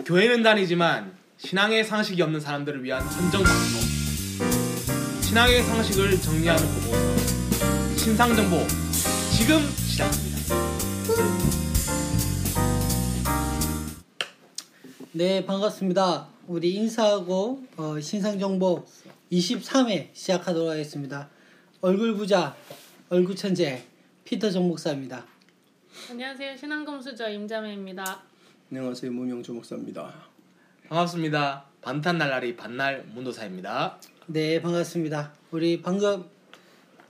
교회는 다니지만 신앙의 상식이 없는 사람들을 위한 선정 방송. 신앙의 상식을 정리하는 보고서. 신상 정보 지금 시작합니다. 네, 반갑습니다. 우리 인사하고 어, 신상 정보 23회 시작하도록 하겠습니다. 얼굴 부자, 얼굴 천재 피터 정 목사입니다. 안녕하세요. 신앙검수저 임자매입니다. 안녕하세요 무명조 목사입니다. 반갑습니다. 반탄 날라리 반날 문도사입니다. 네, 반갑습니다. 우리 방금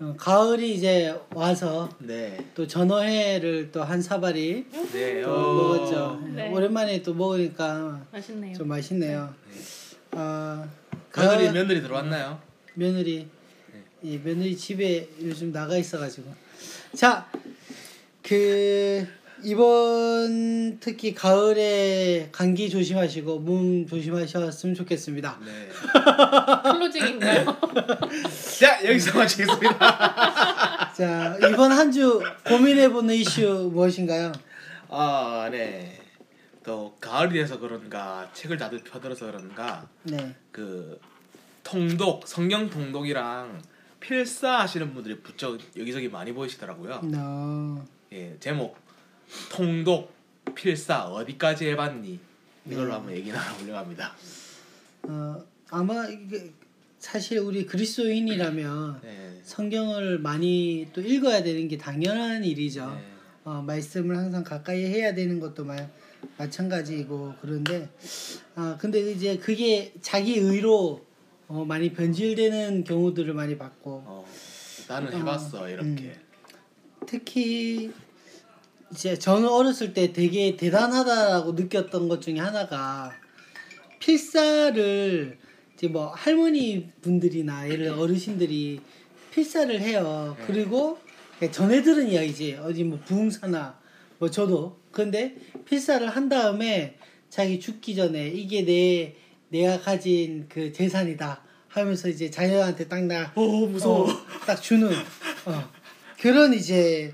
어, 가을이 이제 와서 네. 또 전어회를 또 한 사발이 네. 또 어. 먹었죠. 네. 오랜만에 또 먹으니까 맛있네요. 좀 맛있네요. 아, 며느리 가을- 며느리 들어왔나요? 며느리 이 며느리 집에 요즘 나가 있어가지고 자 그 이번 특히 가을에 감기 조심하시고 몸 조심하셨으면 좋겠습니다. 네. 클로징인가요? 자 여기서 마치겠습니다. 자 이번 한 주 고민해보는 이슈 무엇인가요? 아 네. 또 가을이 돼서 그런가 책을 다들 펴들어서 그런가 네, 그 통독 성경 통독이랑 필사 하시는 분들이 부쩍 여기저기 많이 보이시더라고요. 너예 제목 통독 필사 어디까지 해봤니 이걸로 네. 한번 얘기 나눠보려고 합니다. 어, 아마 이게 사실 우리 그리스도인이라면 네. 성경을 많이 또 읽어야 되는 게 당연한 일이죠. 네. 어, 말씀을 항상 가까이 해야 되는 것도 마, 마찬가지이고 그런데 아 근데 이제 그게 자기 의로 어, 많이 변질되는 경우들을 많이 봤고 어, 나는 해봤어 이렇게. 음. 특히 이제 저는 어렸을 때 되게 대단하다라고 느꼈던 것 중에 하나가 필사를 이제 뭐 할머니 분들이나 예를 어르신들이 필사를 해요. 네. 그리고 전에 들은 이야기지 어디 뭐 부흥사나 뭐 저도 근데 필사를 한 다음에 자기 죽기 전에 이게 내 내가 가진 그 재산이다 하면서 이제 자녀한테 딱나 오 무서워. 어, 딱 주는 어, 그런 이제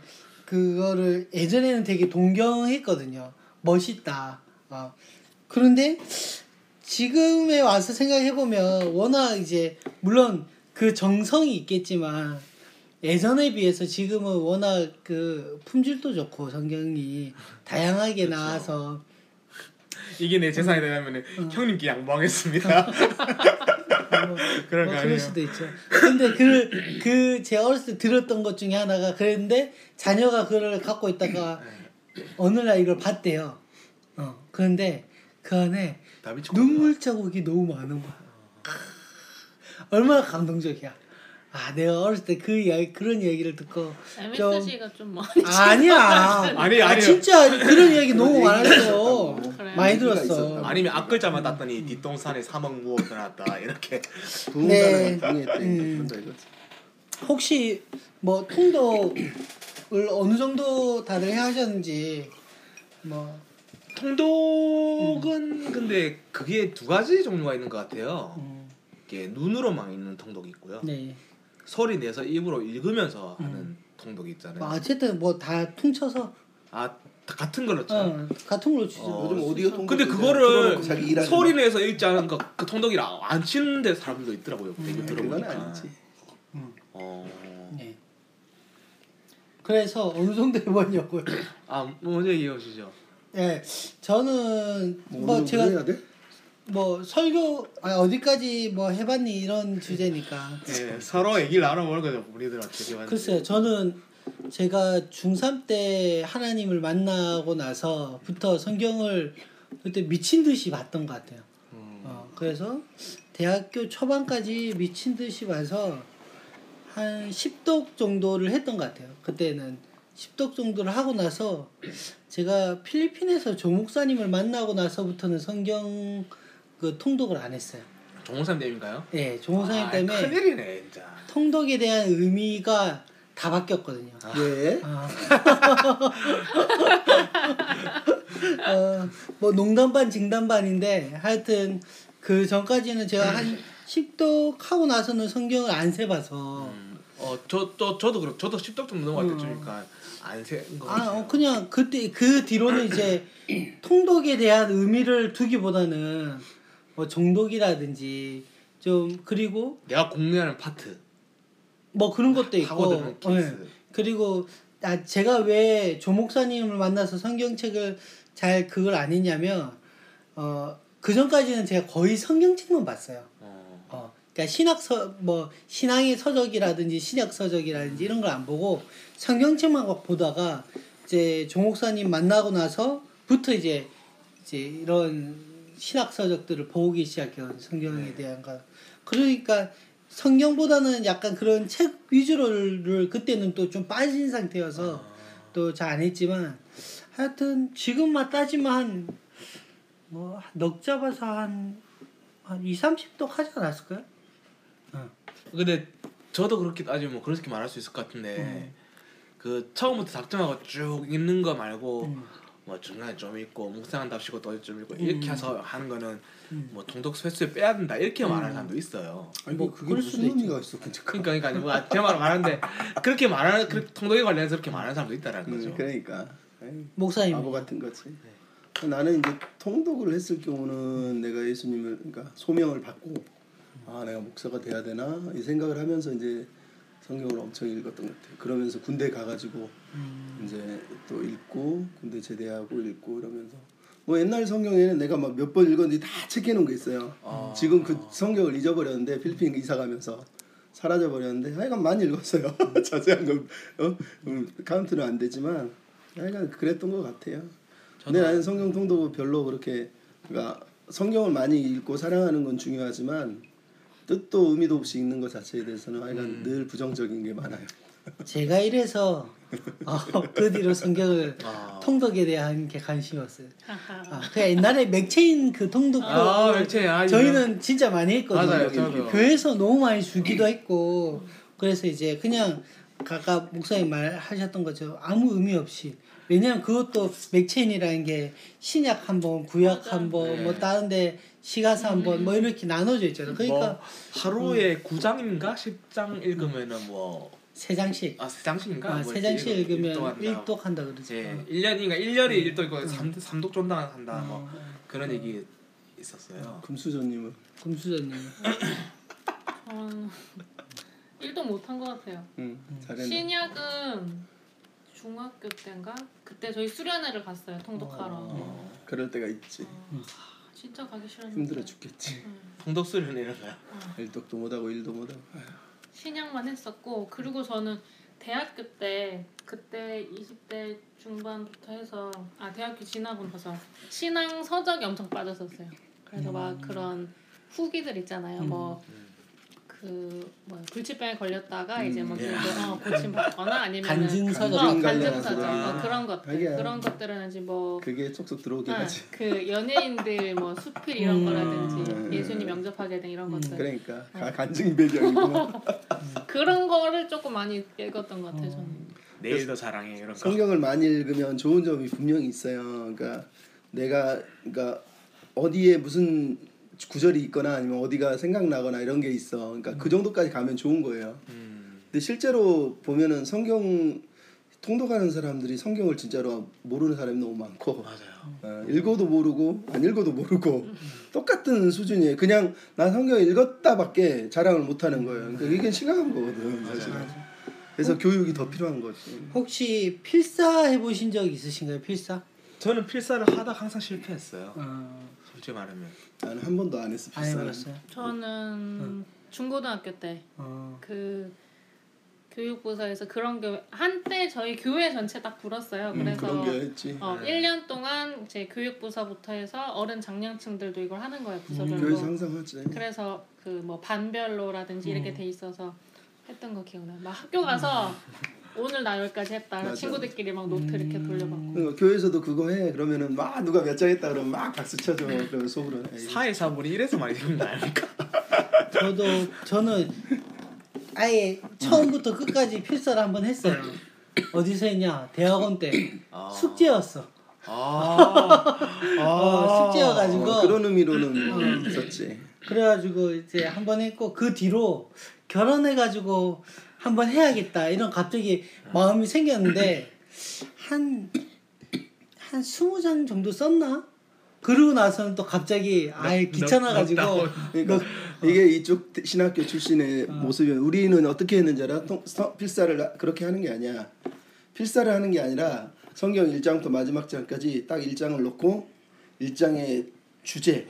그거를 예전에는 되게 동경했거든요. 멋있다. 어. 그런데 지금에 와서 생각해 보면 워낙 이제 물론 그 정성이 있겠지만 예전에 비해서 지금은 워낙 그 품질도 좋고 성경이 다양하게 그렇죠. 나와서 이게 내 재산이 되려면 형님께 양보하겠습니다. 그런 뭐거 그럴? 수도 있죠. 근데 그, 그, 제가 어렸을 때 들었던 것 중에 하나가 그랬는데 자녀가 그걸 갖고 있다가 어느 날 이걸 봤대요. 어, 그런데 그 안에 눈물 자국이 너무 많은 거야. 얼마나 감동적이야. 아, 내가 어렸을 때 그 이야기, 그런 이야기를 듣고. 좀- MSG가 좀 많이 아니야. 아니, 아, 아니요. 진짜 그런 이야기 너무 많았어. 많이 들었어. 아니면 앞글자만 땄더니 뒷동산에 3억 무억 들어놨다 이렇게. 네. 부흥사랑 부흥했대. 음. 혹시 뭐 통독을 어느 정도 다들 해 하셨는지 뭐 통독은 근데 그게 두 가지 종류가 있는 것 같아요. 음, 이게 눈으로만 읽는 통독이 있고요. 네. 소리 내서 입으로 읽으면서 하는 음. 통독이 있잖아요. 뭐 어쨌든 뭐 다 퉁쳐서 아다 같은 걸로 쳐. 어, 같은 걸로 치죠. 어, 요즘 오디오 통 근데 그거를 소리 거. 내서 읽지 않은 거, 그 통독이라 안 치는데 사람들도 있더라고요. 음, 얘기 그건 들어보니까. 아니지. 어. 네. 그래서 어느 정도 해봤냐고요. 아 먼저 얘기해 주시죠. 네, 저는 뭐, 뭐 제가 해야 돼? 뭐 설교 아, 어디까지 뭐 해봤니 이런 주제니까. 네, 서로 얘기를 나눠보는 거죠 우리들한테. 글쎄요, 저는 제가 중3 때 하나님을 만나고 나서부터 성경을 그때 미친 듯이 봤던 것 같아요. 음. 어, 그래서 대학교 초반까지 미친 듯이 봐서 한 10독 정도를 했던 것 같아요. 그때는 10독 정도를 하고 나서 제가 필리핀에서 조 목사님을 만나고 나서부터는 성경 그 통독을 안 했어요. 종호삼? 예, 조 목사님 아, 때문에 큰일이네 진짜. 통독에 대한 의미가 다 바뀌었거든요. 왜? 아. 어, 뭐 농담 반 진담 반인데 하여튼 그 전까지는 제가 한 10독 하고 나서는 성경을 안 세봐서 음, 어저 저 저도 그렇 저도 10독 정도 넘어갈 음. 때쯤이니까 안센거 아, 어, 그냥 그때 그 뒤로는 이제 통독에 대한 의미를 두기보다는 뭐 정독이라든지 좀 그리고 내가 공유하는 파트 뭐 그런 것도 있고. 케이스. 그리고 아, 제가 왜 조목사님을 만나서 성경책을 잘 그걸 안 했냐면 어, 그 전까지는 제가 거의 성경책만 봤어요. 어. 어, 그러니까 신학서 뭐 신앙의 서적이라든지 신약 서적이라든지 이런 걸 안 보고 성경책만 보다가 이제 조목사님 만나고 나서부터 이제 이제 이런 신학 서적들을 보기 시작해요 성경에 대한 거. 그러니까 성경보다는 약간 그런 책 위주로를 그때는 또 좀 빠진 상태여서 또 잘 안 했지만 하여튼 지금만 따지면 한뭐넉 잡아서 한, 한 2, 30도 하지 않았을까요? 근데 저도 그렇게 따지면 뭐 그렇게 말할 수 있을 것 같은데 음. 그 처음부터 작정하고 쭉 읽는 거 말고 음. 뭐 중간에 좀 읽고 묵상한답시고 또좀 음. 이렇게 해서 하는 거는 음. 뭐 통독 횟수에 빼야 된다 이렇게 말하는 사람도 있어요. 아니 뭐뭐 그게 그럴 무슨. 의미가 있어 그러니까 그러니까 아니 뭐 제가 말 말하는데 그렇게 말하는 그 통독에 관련해서 그렇게 말하는 사람도 있다라는 거죠. 음, 그러니까 에이, 목사님 바보 같은 거지. 나는 이제 통독을 했을 경우는 내가 예수님을 그러니까 소명을 받고 아 내가 목사가 돼야 되나 이 생각을 하면서 이제 성경을 엄청 읽었던 것 같아요. 그러면서 군대 가가지고 이제 또 읽고 군대 제대하고 읽고 이러면서 뭐 옛날 성경에는 내가 막 몇 번 읽었는지 다 체크해놓은 게 있어요. 아. 지금 그 성경을 잊어버렸는데 필리핀 이사 가면서 사라져 버렸는데 하여간 많이 읽었어요. 자세한 건 어? 음, 카운트는 안 되지만 하여간 그랬던 것 같아요. 근데 나는 성경 통독 별로 그렇게 그러니까 성경을 많이 읽고 사랑하는 건 중요하지만 뜻도 의미도 없이 읽는 것 자체에 대해서는 하여간 늘 부정적인 게 많아요. 제가 이래서 어, 그 뒤로 성경을 아. 통독에 대한 게 관심이었어요. 하하. 아, 그 옛날에 맥체인 그 통독도 아, 맥체인, 아, 저희는 진짜 많이 했거든요. 맞아요, 저도. 교회에서 너무 많이 주기도 했고 그래서 이제 그냥 아까 목사님 말하셨던 것처럼 아무 의미 없이 왜냐면 그것도 맥체인이라는 게 신약 한 번, 구약 한 번, 네. 뭐 다른데 시가서 한 번, 뭐 이렇게 나눠져 있잖아요. 그러니까 뭐 하루에 9장인가 10장 읽으면은 뭐 세 장씩, 아, 세 장씩인가? 아, 뭐세 장씩 이렇게 읽으면 일독 한다. 일독한다 그러죠. 예, 1년인가 1년에 일독 있고 삼 3독 존당 한다 뭐 어, 그런 얘기 있었어요. 금수저 님은 금수저 님. 저는 일도 못한 것 같아요. 응, 잘했네. 신약은 중학교 때인가 그때 저희 수련회를 갔어요 통독하러. 어, 그럴 때가 있지. 어, 진짜 가기 싫었는데. 힘들어 죽겠지. 이런 거요. 일독도 못하고 일도 못하고. 신약만 했었고 그리고 저는 대학교 때 그때 20대 중반부터 해서 아 대학교 지나고 나서 신앙 서적에 엄청 빠졌었어요. 그래서 막 그런 후기들 있잖아요. 뭐 그뭐 불치병에 걸렸다가 이제 뭐 음. 그, 어, 고침 받거나 아니면 간증 서적. 어, 간증 간증 관련해서. 서적 아. 뭐 그런 것들 하긴. 그런 것들은 이제 뭐 그게 쏙쏙 들어오게 아, 하지. 그 연예인들 뭐 수필 이런 음. 거라든지 음. 예수님 영접하게 된 이런 것들 그러니까 가- 간증 배경이구나. 그런 거를 조금 많이 읽었던 것 같아요 저는. 내일도 사랑해 이런 거. 성경을 많이 읽으면 좋은 점이 분명히 있어요. 그러니까 내가 그러니까 어디에 무슨 구절이 있거나 아니면 어디가 생각나거나 이런 게 있어. 그러니까 그 정도까지 가면 좋은 거예요. 음. 근데 실제로 보면은 성경 통독하는 사람들이 성경을 진짜로 모르는 사람이 너무 많고 맞아요. 어, 읽어도 모르고 안 읽어도 모르고 똑같은 수준이에요. 그냥 나 성경 읽었다밖에 자랑을 못 하는 거예요. 그러니까 이게 심각한 거거든 사실은. 그래서 교육이 더 필요한 거지. 혹시 필사 해보신 적 있으신가요? 필사? 저는 필사를 하다 항상 실패했어요. 어, 솔직히 말하면. 나는 한 번도 안 했어 안. 해봤어요. 저는 중고등학교 때 어, 그 교육부서에서 그런 교 한때 저희 교회 전체 딱 불었어요. 음, 그래서 했지. 어, 네. 1년 동안 제 교육부서부터 해서 어른 장년층들도 이걸 하는 거예요. 부서별로. 음, 교회에서 항상 하지. 그래서 그 뭐 반별로라든지 음. 이렇게 돼 있어서 했던 거 기억나요. 막 학교 가서 오늘 나 여기까지 했다. 음. 맞아. 친구들끼리 막 노트 이렇게 돌려받고. 그러니까 교회에서도 그거 해 그러면은 막 누가 몇 장 했다 그러면 막 박수 쳐줘 그러면 속으로 에이, 사회 사물이 이래서 많이 거 아닙니까? 저도 저는 아예 처음부터 끝까지 필사를 한번 했어요. 어디서 했냐? 대학원 때 아. 숙제였어. 아. 어, 숙제여가지고 어, 그런 의미로는 있었지. 그래가지고 이제 한 번 했고 그 뒤로 결혼해가지고 한번 해야겠다 이런 갑자기 마음이 생겼는데 한, 한 20장 정도 썼나? 그러고 나서는 또 갑자기 아예 넉- 귀찮아가지고. 그러니까 이게 이쪽 신학교 출신의 모습이 우리는 어떻게 했는지 알아? 통- 서- 필사를 그렇게 하는 게 아니야. 필사를 하는 게 아니라 성경 1장부터 마지막 장까지 딱 1장을 놓고 1장의 주제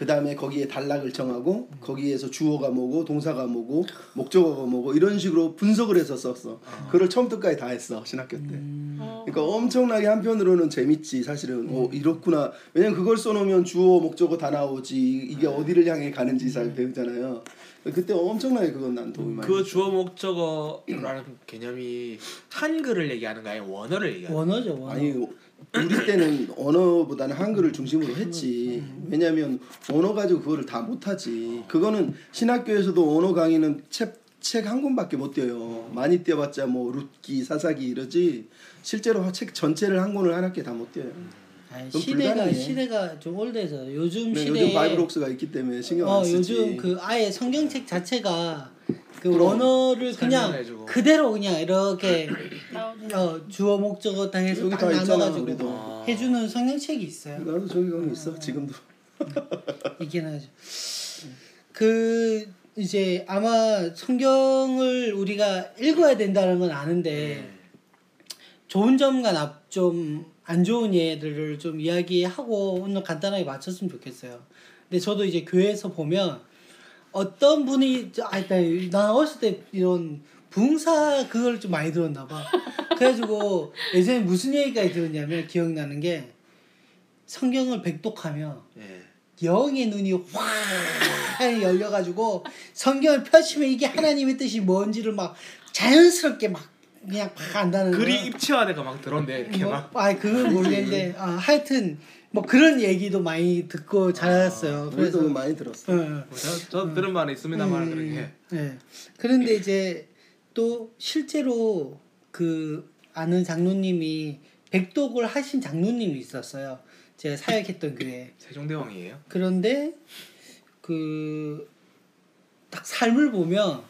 그 다음에 거기에 단락을 정하고 거기에서 주어가 뭐고 동사가 뭐고 목적어가 뭐고 이런 식으로 분석을 해서 썼어. 그걸 처음부터까지 다 했어 신학교 때. 어, 그러니까 엄청나게 한편으로는 재밌지 사실은. 어 이렇구나. 왜냐면 그걸 써놓으면 주어 목적어 다 나오지 이게 어디를 향해 가는지 잘 배우잖아요. 그때 엄청나게 그건 난 도움이 많이 그 됐어. 주어 목적어라는 개념이 한글을 얘기하는 거 아니면 원어를 얘기하는 거 원어죠 원어. 아니 우리 때는 원어보다는 한글을 중심으로 했지. 왜냐면 원어 가지고 그거를 다 못하지. 그거는 신학교에서도 원어 강의는 책책한 권밖에 못 띄어요. 많이 띄어봤자 뭐 룻기 사사기 이러지. 실제로 책 전체를 한 권을 한 학기에 다못 띄어요. 아니, 시대가 불가능해. 시대가 좀 old해서 요즘 네, 시대에 요즘 BibleWorks가 있기 때문에 신경 안어 쓰지. 요즘 그 아예 성경책 자체가 그. 원어를 그냥 설명해주고. 그대로 그냥 이렇게. 어, 주어 목적어 다 해서 여기 딱다 있잖아, 나눠가지고 우리도. 아. 해주는 성경책이 있어요. 나도 저기 가면 있어 지금도. 있긴 하죠. 그 이제 아마 성경을 우리가 읽어야 된다는 건 아는데 좋은 점과 나좀안 좋은 예들을 좀 이야기하고 오늘 간단하게 맞췄으면 좋겠어요. 근데 저도 이제 교회에서 보면 어떤 분이 저- 아, 나, 나 어렸을 때 이런 붕사 그걸 좀 많이 들었나 봐. 그래가지고 예전에 무슨 얘기까지 들었냐면 기억나는 게 성경을 백독하면 예. 영의 눈이 확 열려가지고 성경을 펼치면 이게 하나님의 뜻이 뭔지를 막 자연스럽게 막 그냥 막 안다는 거야. 입체화돼가 막 들어온대 이렇게 뭐, 막 아 그건 모르겠는데 아, 하여튼 뭐 그런 얘기도 많이 듣고 자랐어요. 그래서 우리도 많이 들었어. 어, 저, 저 들은 바는 있습니다만 음, 그렇게 네. 그런데 이제 또 실제로 그 아는 장로님이 백독을 하신 장로님이 있었어요. 제가 사역했던 교회. 세종대왕이에요. 그런데 그 딱 삶을 보면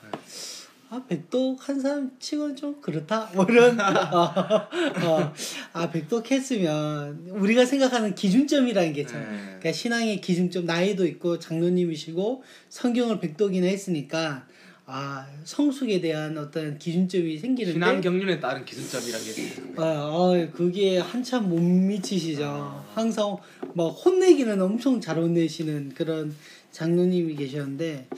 아 백독 한 사람 치고는 좀 그렇다 뭐 이런 어, 어, 아 백독 했으면 우리가 생각하는 기준점이라는 게 있잖아요. 네. 그러니까 신앙의 기준점 나이도 있고 장로님이시고 성경을 백독이나 했으니까 아 성숙에 대한 어떤 기준점이 생기는데 신앙 경륜에 따른 기준점이라는 게 있습니다. 아, 아, 그게 한참 못 미치시죠. 항상 막 혼내기는 엄청 잘 혼내시는 그런 장로님이 계셨는데,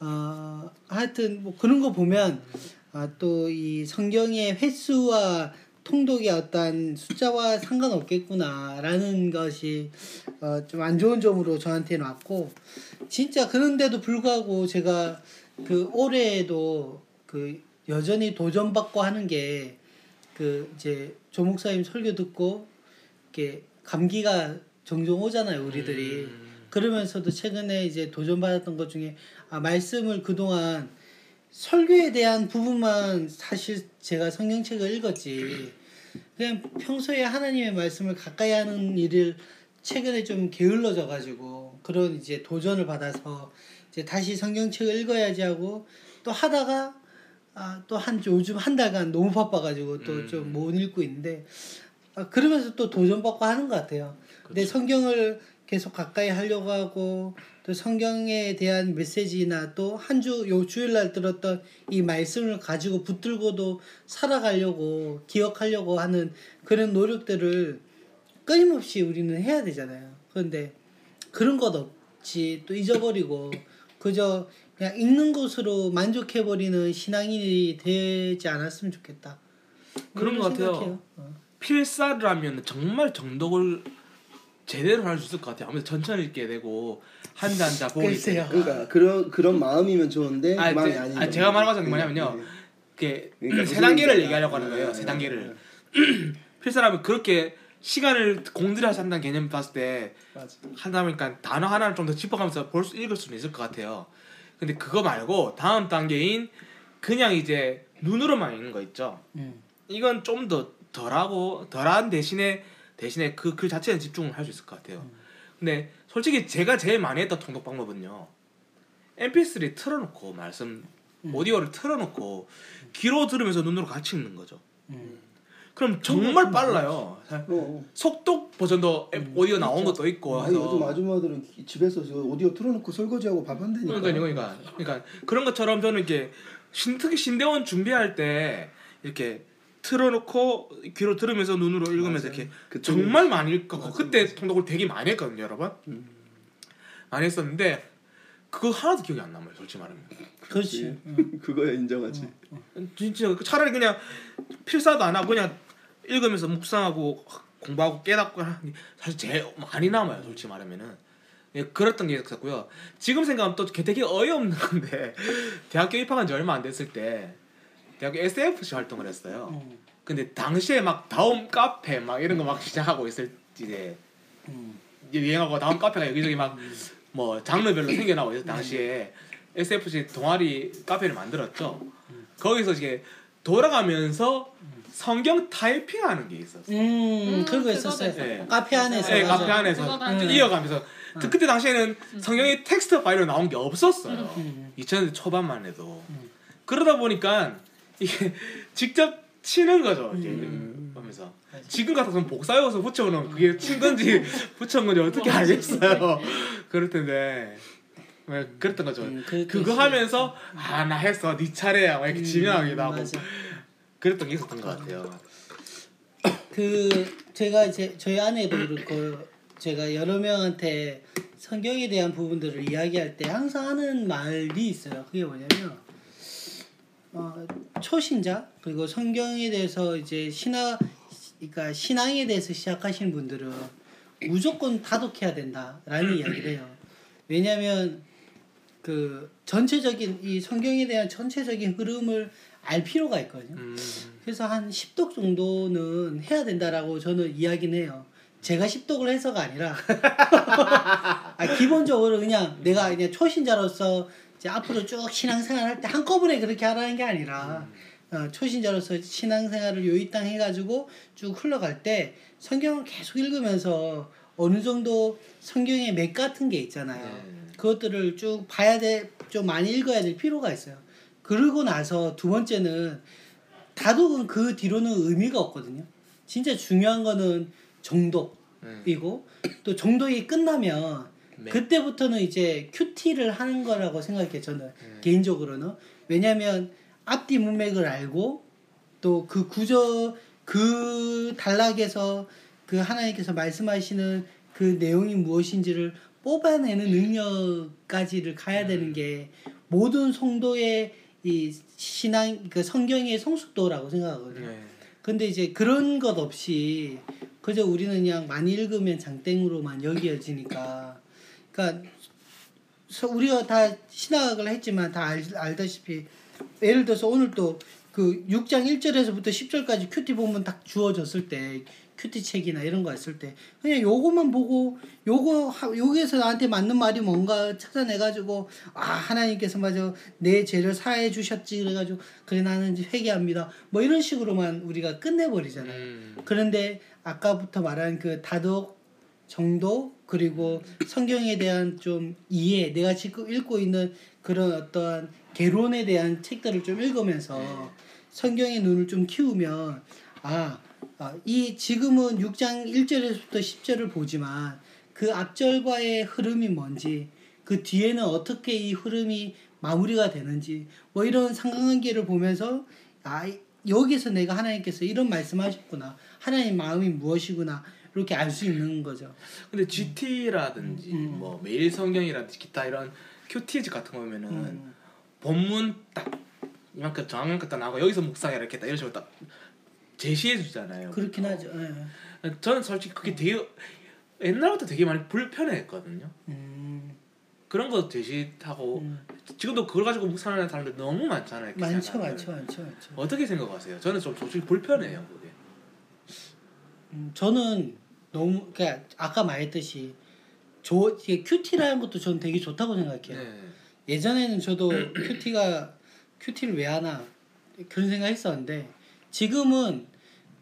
어, 하여튼 뭐 그런 거 보면 아, 또 이 성경의 횟수와 통독의 어떤 숫자와 상관없겠구나라는 것이 어, 좀 안 좋은 점으로 저한테는 왔고 진짜 그런데도 불구하고 제가 그 올해에도 그 여전히 도전받고 하는 게 그 이제 조 목사님 설교 듣고 이렇게 감기가 종종 오잖아요 우리들이 음. 그러면서도 최근에 이제 도전받았던 것 중에 아 말씀을 그동안 설교에 대한 부분만 사실 제가 성경책을 읽었지. 그냥 평소에 하나님의 말씀을 가까이 하는 일을 최근에 좀 게을러져 가지고 그런 이제 도전을 받아서 이제 다시 성경책을 읽어야지 하고 또 하다가 아, 또 한 요즘 한 달간 너무 바빠가지고 또 좀못 읽고 있는데 아, 그러면서 또 도전 받고 하는 것 같아요. 근데 성경을 계속 가까이 하려고 하고 또 성경에 대한 메시지나 또 한 주 요 주일날 들었던 이 말씀을 가지고 붙들고도 살아가려고 기억하려고 하는 그런 노력들을 끊임없이 우리는 해야 되잖아요. 그런데 그런 것 없지 또 잊어버리고 그저 그냥 읽는 것으로 만족해버리는 신앙인이 되지 않았으면 좋겠다. 그런 것 같아요. 어. 필사를 하면 정말 정독을 제대로 할 수 있을 것 같아요. 아무래도 천천히 읽게 되고 한자 한자 보기 글쎄요. 그러니까 그런 그런 마음이면 좋은데 그 마음이 아니, 거죠. 제가 말하자는 게 네, 뭐냐면요. 네. 이렇게 그러니까 세 단계를 얘기인가. 얘기하려고 하는 거예요. 네, 세 네, 단계를. 네. 필사라면 그렇게 시간을 공들여서 한다는 개념 봤을 때 보니까 단어 하나를 좀 더 짚어가면서 볼 수 읽을 수는 있을 것 같아요. 근데 그거 말고 다음 단계인 그냥 이제 눈으로만 읽는 거 있죠. 음. 이건 좀 더 덜하고 덜한 대신에 대신에 그 글 자체에 집중을 할 수 있을 것 같아요. 근데 솔직히 제가 제일 많이 했던 통독 방법은요. MP3 틀어놓고 말씀 음. 오디오를 틀어놓고 귀로 들으면서 눈으로 같이 읽는 거죠. 음. 그럼 정말 빨라요. 어. 속독 버전도 앱 오디오 나온 것도 있고 아니 해서 요즘 아줌마들은 집에서 저 오디오 틀어놓고 설거지하고 밥 한다니까. 그러니까 그러니까 그러니까 그런 것처럼 저는 이렇게 신, 특히 신대원 준비할 때 이렇게 틀어놓고 귀로 들으면서 눈으로 읽으면서 맞아요. 이렇게 그때 정말 많이 읽고 맞아, 그때 맞아. 통독을 되게 많이 했거든요 여러분 음. 많이 했었는데 그거 하나도 기억이 안 남아요 솔직히 말하면 그렇지. 그거야 인정하지. 진짜 차라리 그냥 필사도 안 하고 그냥 읽으면서 묵상하고 공부하고 깨닫고 하는 게 사실 제일 많이 남아요 솔직히 말하면은 예, 그랬던 게 있었고요 지금 생각하면 또 되게 어이없는 건데 대학교 입학한 지 얼마 안 됐을 때 대학교 SFC 활동을 했어요 음. 근데 당시에 막 다음 카페 막 이런 거 막 시작하고 있을 때 음. 이제 유행하고 다음 카페가 여기저기 막 뭐 장르별로 생겨나고 있을 당시에 SFC 동아리 카페를 만들었죠. 거기서 이제 돌아가면서 성경 타이핑하는 게 있었어요. 음, 음, 그거 있었어요. 네. 카페 안에서. 네, 맞아. 카페 안에서 음. 이어가면서 그때 당시에는 성경이 텍스트 파일로 나온 게 없었어요. 음. 2000년대 초반만 해도 음. 그러다 보니까 이게 직접 치는 거죠. 이제 음. 맞아. 지금 같아서는 복사해서 붙여오는 그게 친 건지 붙여온 건지 어떻게 와, 알겠어요. 그럴 텐데 왜 그랬던 거죠. 음, 그거. 하면서 아 나 했어 네 차례야 막 이렇게 지명하기도 하고 맞아. 그랬던 게 있었던 것 같아요. 그 제가 이제 저희 아내도 그렇고 제가 여러 명한테 성경에 대한 부분들을 이야기할 때 항상 하는 말이 있어요. 그게 뭐냐면 어, 초신자 그리고 성경에 대해서 이제 신학 그러니까 신앙에 대해서 시작하시는 분들은 무조건 다독해야 된다라는 이야기를 해요. 왜냐하면 그 전체적인 이 성경에 대한 전체적인 흐름을 알 필요가 있거든요. 음, 그래서 한 10독 정도는 해야 된다라고 저는 이야기는 해요. 제가 10독을 해서가 아니라 아, 기본적으로 그냥 내가 그냥 초신자로서 이제 앞으로 쭉 신앙생활 할 때 한꺼번에 그렇게 하라는 게 아니라 어, 초신자로서 신앙생활을 요이땅 해가지고 쭉 흘러갈 때 성경을 계속 읽으면서 어느 정도 성경의 맥 같은 게 있잖아요. 네. 그것들을 쭉 봐야 돼, 좀 많이 읽어야 될 필요가 있어요. 그러고 나서 두 번째는 다독은 그 뒤로는 의미가 없거든요. 진짜 중요한 거는 정독이고 음. 또 정독이 끝나면 네. 그때부터는 이제 큐티를 하는 거라고 생각해요. 저는 음. 개인적으로는 왜냐하면 앞뒤 문맥을 알고 또 그 구조 그 단락에서 그 하나님께서 말씀하시는 그 내용이 무엇인지를 뽑아내는 능력까지를 가야 되는 게 모든 성도의 이 신앙 그 성경의 성숙도라고 생각하거든요. 네. 근데 이제 그런 것 없이 그저 우리는 그냥 많이 읽으면 장땡으로만 여겨지니까 그러니까 서- 우리가 다 신학을 했지만 다 알, 알다시피 예를 들어서 오늘 또그 6장 1절에서부터 10절까지 QT 본문 딱 주어졌을 때 QT 책이나 이런 거 했을 때 그냥 요것만 보고 요거 하- 여기에서 나한테 맞는 말이 뭔가 찾아내 가지고 아 하나님께서 맞아 내 죄를 사해 주셨지 그래 가지고 그래 나는 이제 회개합니다 뭐 이런 식으로만 우리가 끝내 버리잖아요. 음, 그런데 아까부터 말한 그 다독 정도 그리고 성경에 대한 좀 이해 내가 지금 읽고 있는 그런 어떠한 개론에 대한 책들을 좀 읽으면서 성경의 눈을 좀 키우면 아, 아, 이 지금은 6장 1절에서부터 10절을 보지만 그 앞절과의 흐름이 뭔지 그 뒤에는 어떻게 이 흐름이 마무리가 되는지 뭐 이런 상관관계를 보면서 아 이- 여기서 내가 하나님께서 이런 말씀하셨구나 하나님 마음이 무엇이구나 이렇게 알 수 있는 거죠. 근데 GT라든지 음. 뭐 매일 성경이라든지 기타 이런 큐티즈 같은 거 보면은 음. 본문 딱 이만큼 정확한 딱 나오고 여기서 묵상해라 이렇게 딱 이런 식으로 딱 제시해 주잖아요. 그렇긴 하죠. 예. 저는 솔직히 그게 되게 옛날부터 되게 많이 불편해했거든요. 음, 그런 거 제시하고 음. 지금도 그걸 가지고 묵상하는 사람들 너무 많잖아요. 많죠. 많죠, 많죠, 많죠. 어떻게 생각하세요? 저는 좀 솔직히 불편해요. 그게. 음, 저는 너무 그러니까 아까 말했듯이 조 이게 QT라는 것도 저는 되게 좋다고 생각해요. 네. 예전에는 저도 QT가 QT를 왜 하나 그런 생각했었는데 지금은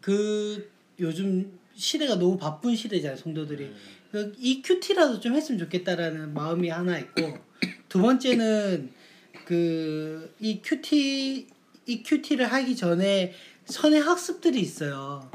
그 요즘 시대가 너무 바쁜 시대잖아요 성도들이 음. 그 이 QT라도 좀 했으면 좋겠다라는 마음이 하나 있고 두 번째는 그 이 QT 이 QT를 하기 전에 선의 학습들이 있어요.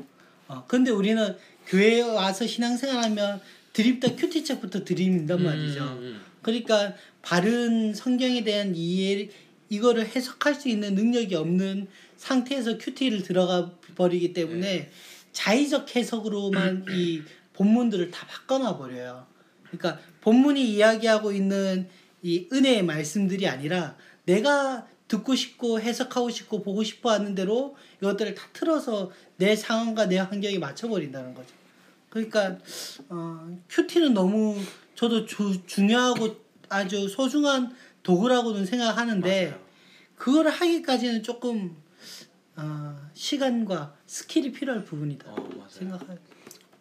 어, 근데 우리는 교회에 와서 신앙생활하면 드립다 큐티 책부터 드립단 말이죠. 음, 음. 그러니까 바른 성경에 대한 이해 이거를 해석할 수 있는 능력이 없는 상태에서 큐티를 들어가 버리기 때문에 자의적 해석으로만 이 본문들을 다 바꿔놔 버려요. 그러니까 본문이 이야기하고 있는 이 은혜의 말씀들이 아니라 내가 듣고 싶고 해석하고 싶고 보고 싶어 하는 대로 이것들을 다 틀어서 내 상황과 내 환경에 맞춰 버린다는 거죠. 그러니까 어, QT는 너무 저도 주, 중요하고 아주 소중한 도구라고는 생각하는데 맞아요. 그거를 하기까지는 조금 어, 시간과 skill이 필요할 부분이다 어. 생각해요.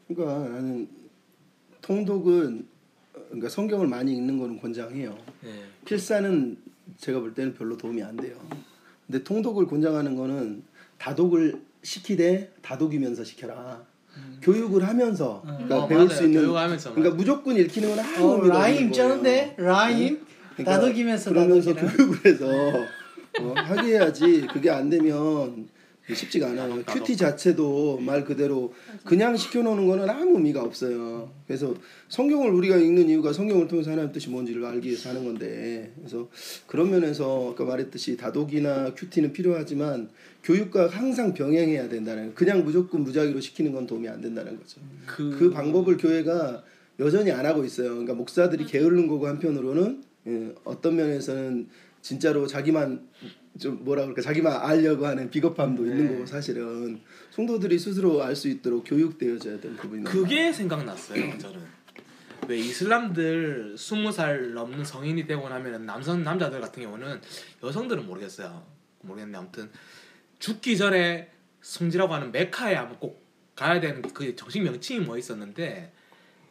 그러니까 나는 통독은 어, 그러니까 성경을 많이 읽는 거는 권장해요. 네. 필사는 제가 볼 때는 별로 도움이 안 돼요. 근데 통독을 권장하는 거는 다독을 시키되 다독이면서 시켜라. 교육을 하면서 그러니까 어, 배울 맞아요. 수 있는 교육하면서 그러니까 무조건 읽히는 건 아무 어, 의미가 라임. 쩌는데 라임 그러니까 다독이면서 그러면서 다독이라. 교육을 해서 어, 하게 해야지 그게 안 되면 쉽지가 않아요. 큐티 자체도 말 그대로 그냥 시켜놓는 거는 아무 의미가 없어요. 그래서 성경을 우리가 읽는 이유가 성경을 통해서 하나님 뜻이 뭔지를 알기 위해서 하는 건데 그래서 그런 면에서 아까 말했듯이 다독이나 큐티는 필요하지만 교육과 항상 병행해야 된다는 거. 그냥 무조건 무작위로 시키는 건 도움이 안 된다는 거죠. 그, 그 방법을 교회가 여전히 안 하고 있어요. 그러니까 목사들이 게으른 거고 한편으로는 예, 어떤 면에서는 진짜로 자기만 좀 뭐라 그럴까 자기만 알려고 하는 비겁함도 있는 네. 거고 사실은 성도들이 스스로 알 수 있도록 교육되어져야 되는 부분이 그게 생각났어요. 저는 왜 이슬람들 스무 살 넘는 성인이 되고 나면은 남성 남자들 같은 경우는 여성들은 모르겠어요. 모르겠는데 아무튼 죽기 전에 성지라고 하는 메카에 한번 꼭 가야 되는 그 정식 명칭이 뭐 있었는데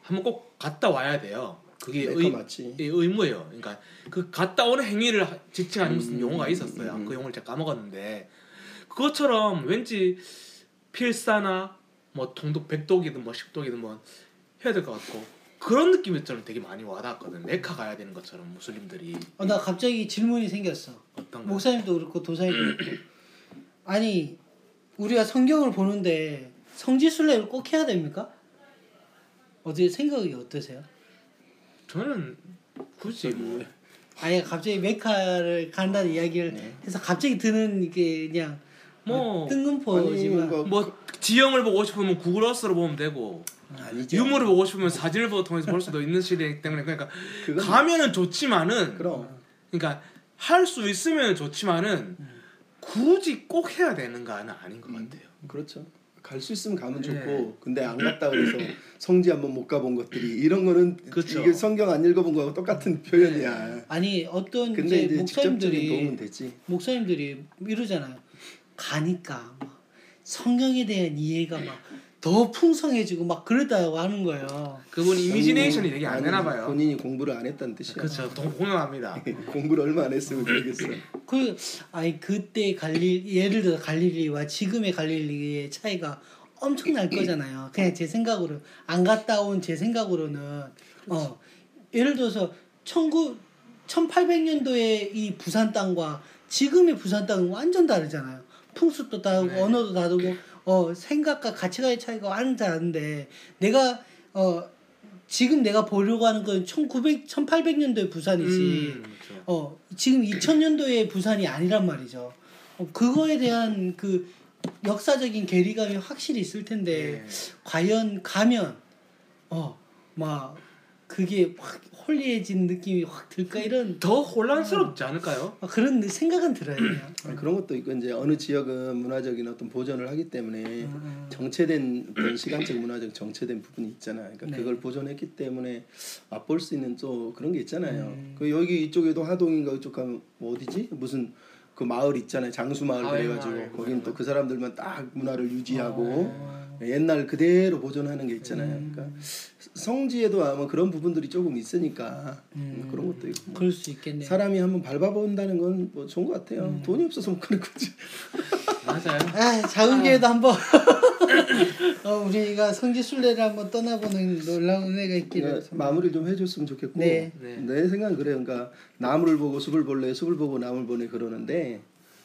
한번 꼭 갔다 와야 돼요. 그게 의, 맞지. 예, 의무예요. 그러니까 그 갔다 오는 행위를 하- 지칭하는 무슨 음, 용어가 있었어요. 음, 음. 그 용어를 제가 까먹었는데 그것처럼 왠지 필사나 뭐 통독 백독이든 뭐 십독이든 뭐 해야 될 것 같고 그런 느낌이 저는 되게 많이 와닿았거든. 메카 가야 되는 것처럼 무슬림들이 어, 나 갑자기 질문이 생겼어. 어떤 거 목사님도 그렇고 도사님도 그렇고. 아니 우리가 성경을 보는데 성지순례를 꼭 해야 됩니까? 어떻게 생각이 어떠세요? 저는 굳이 뭐 아니 갑자기 메카를 간다는 이야기를 네. 해서 갑자기 드는 이게 그냥 뭐- 뭐 뜬금포지만 아니, 뭐 지형을 보고 싶으면 구글 어스로 보면 되고 아니죠. 유물을 보고 싶으면 사진을 보- 통해서 볼 수도 있는 시대이기 때문에 그러니까 그건 가면은 좋지만은 그럼 그러니까 할 수 있으면 좋지만은 음. 굳이 꼭 해야 되는가는 아닌 것 같아요. 그렇죠. 갈 수 있으면 가면 네. 좋고 근데 안 갔다 그래서 성지 한번 못 가본 것들이 이런 거는 그렇죠. 이게 성경 안 읽어본 거하고 똑같은 표현이야. 아니 어떤 근데 이제 목사님들이. 목사님들이 이러잖아요. 가니까 막 성경에 대한 이해가 막 더 풍성해지고 막 그러다고 하는 거예요. 그분 이미지네이션이 되게 안 되나 봐요. 본인이 공부를 안 했다는 뜻이야. 그렇죠. 동- 공감합니다. 공부를 얼마 안 했으면 그러겠어. 그 아니 그때 갈릴 예를 들어 갈릴리와 지금의 갈릴리의 차이가 엄청날 거잖아요. 그냥 제 생각으로 안 갔다 온 제 생각으로는 어 예를 들어서 19 1800년도에 이 부산 땅과 지금의 부산 땅은 완전 다르잖아요. 풍습도 다르고 네. 언어도 다르고 어 생각과 가치관의 차이가 완전 다른데 내가 어 지금 내가 보려고 하는 건 1900 1800년도의 부산이지. 음, 그렇죠. 어 지금 2000년도의 부산이 아니란 말이죠. 어, 그거에 대한 그 역사적인 괴리감이 확실히 있을 텐데 네. 과연 가면 어 막 그게 확 홀리해진 느낌이 확 들까 이런 더 혼란스럽지 않을까요? 어, 그런 생각은 들어요. 그런 것도 있고 이제 어느 지역은 문화적인 어떤 보존을 하기 때문에 음. 정체된 어떤 시간적 문화적 정체된 부분이 있잖아요. 그러니까 네. 그걸 보존했기 때문에 맛볼 수 있는 또 그런 게 있잖아요. 음. 그 여기 이쪽에도 하동인가 이쪽 가면 뭐 어디지 무슨 그 마을 있잖아요. 장수 마을 그래가지고 아유. 또그 사람들만 딱 문화를 유지하고 어. 옛날 그대로 보존하는 게 있잖아요. 음. 그러니까 성지에도 아마 그런 부분들이 조금 있으니까 음. 그런 것도 있고. 그럴 수 있겠네요. 사람이 한번 밟아본다는 건 뭐 좋은 것 같아요. 음. 돈이 없어서 못 가는 거지. 맞아요. 아, 작은 기회도 한번 어, 우리가 성지 순례를 한번 떠나보는 놀라운 은혜가 있기를. 네, 마무리 좀 해줬으면 좋겠고 네. 네. 내 생각은 그래요. 그러니까 나무를 보고 숲을 볼래, 숲을 보고 나무를 보네 그러는데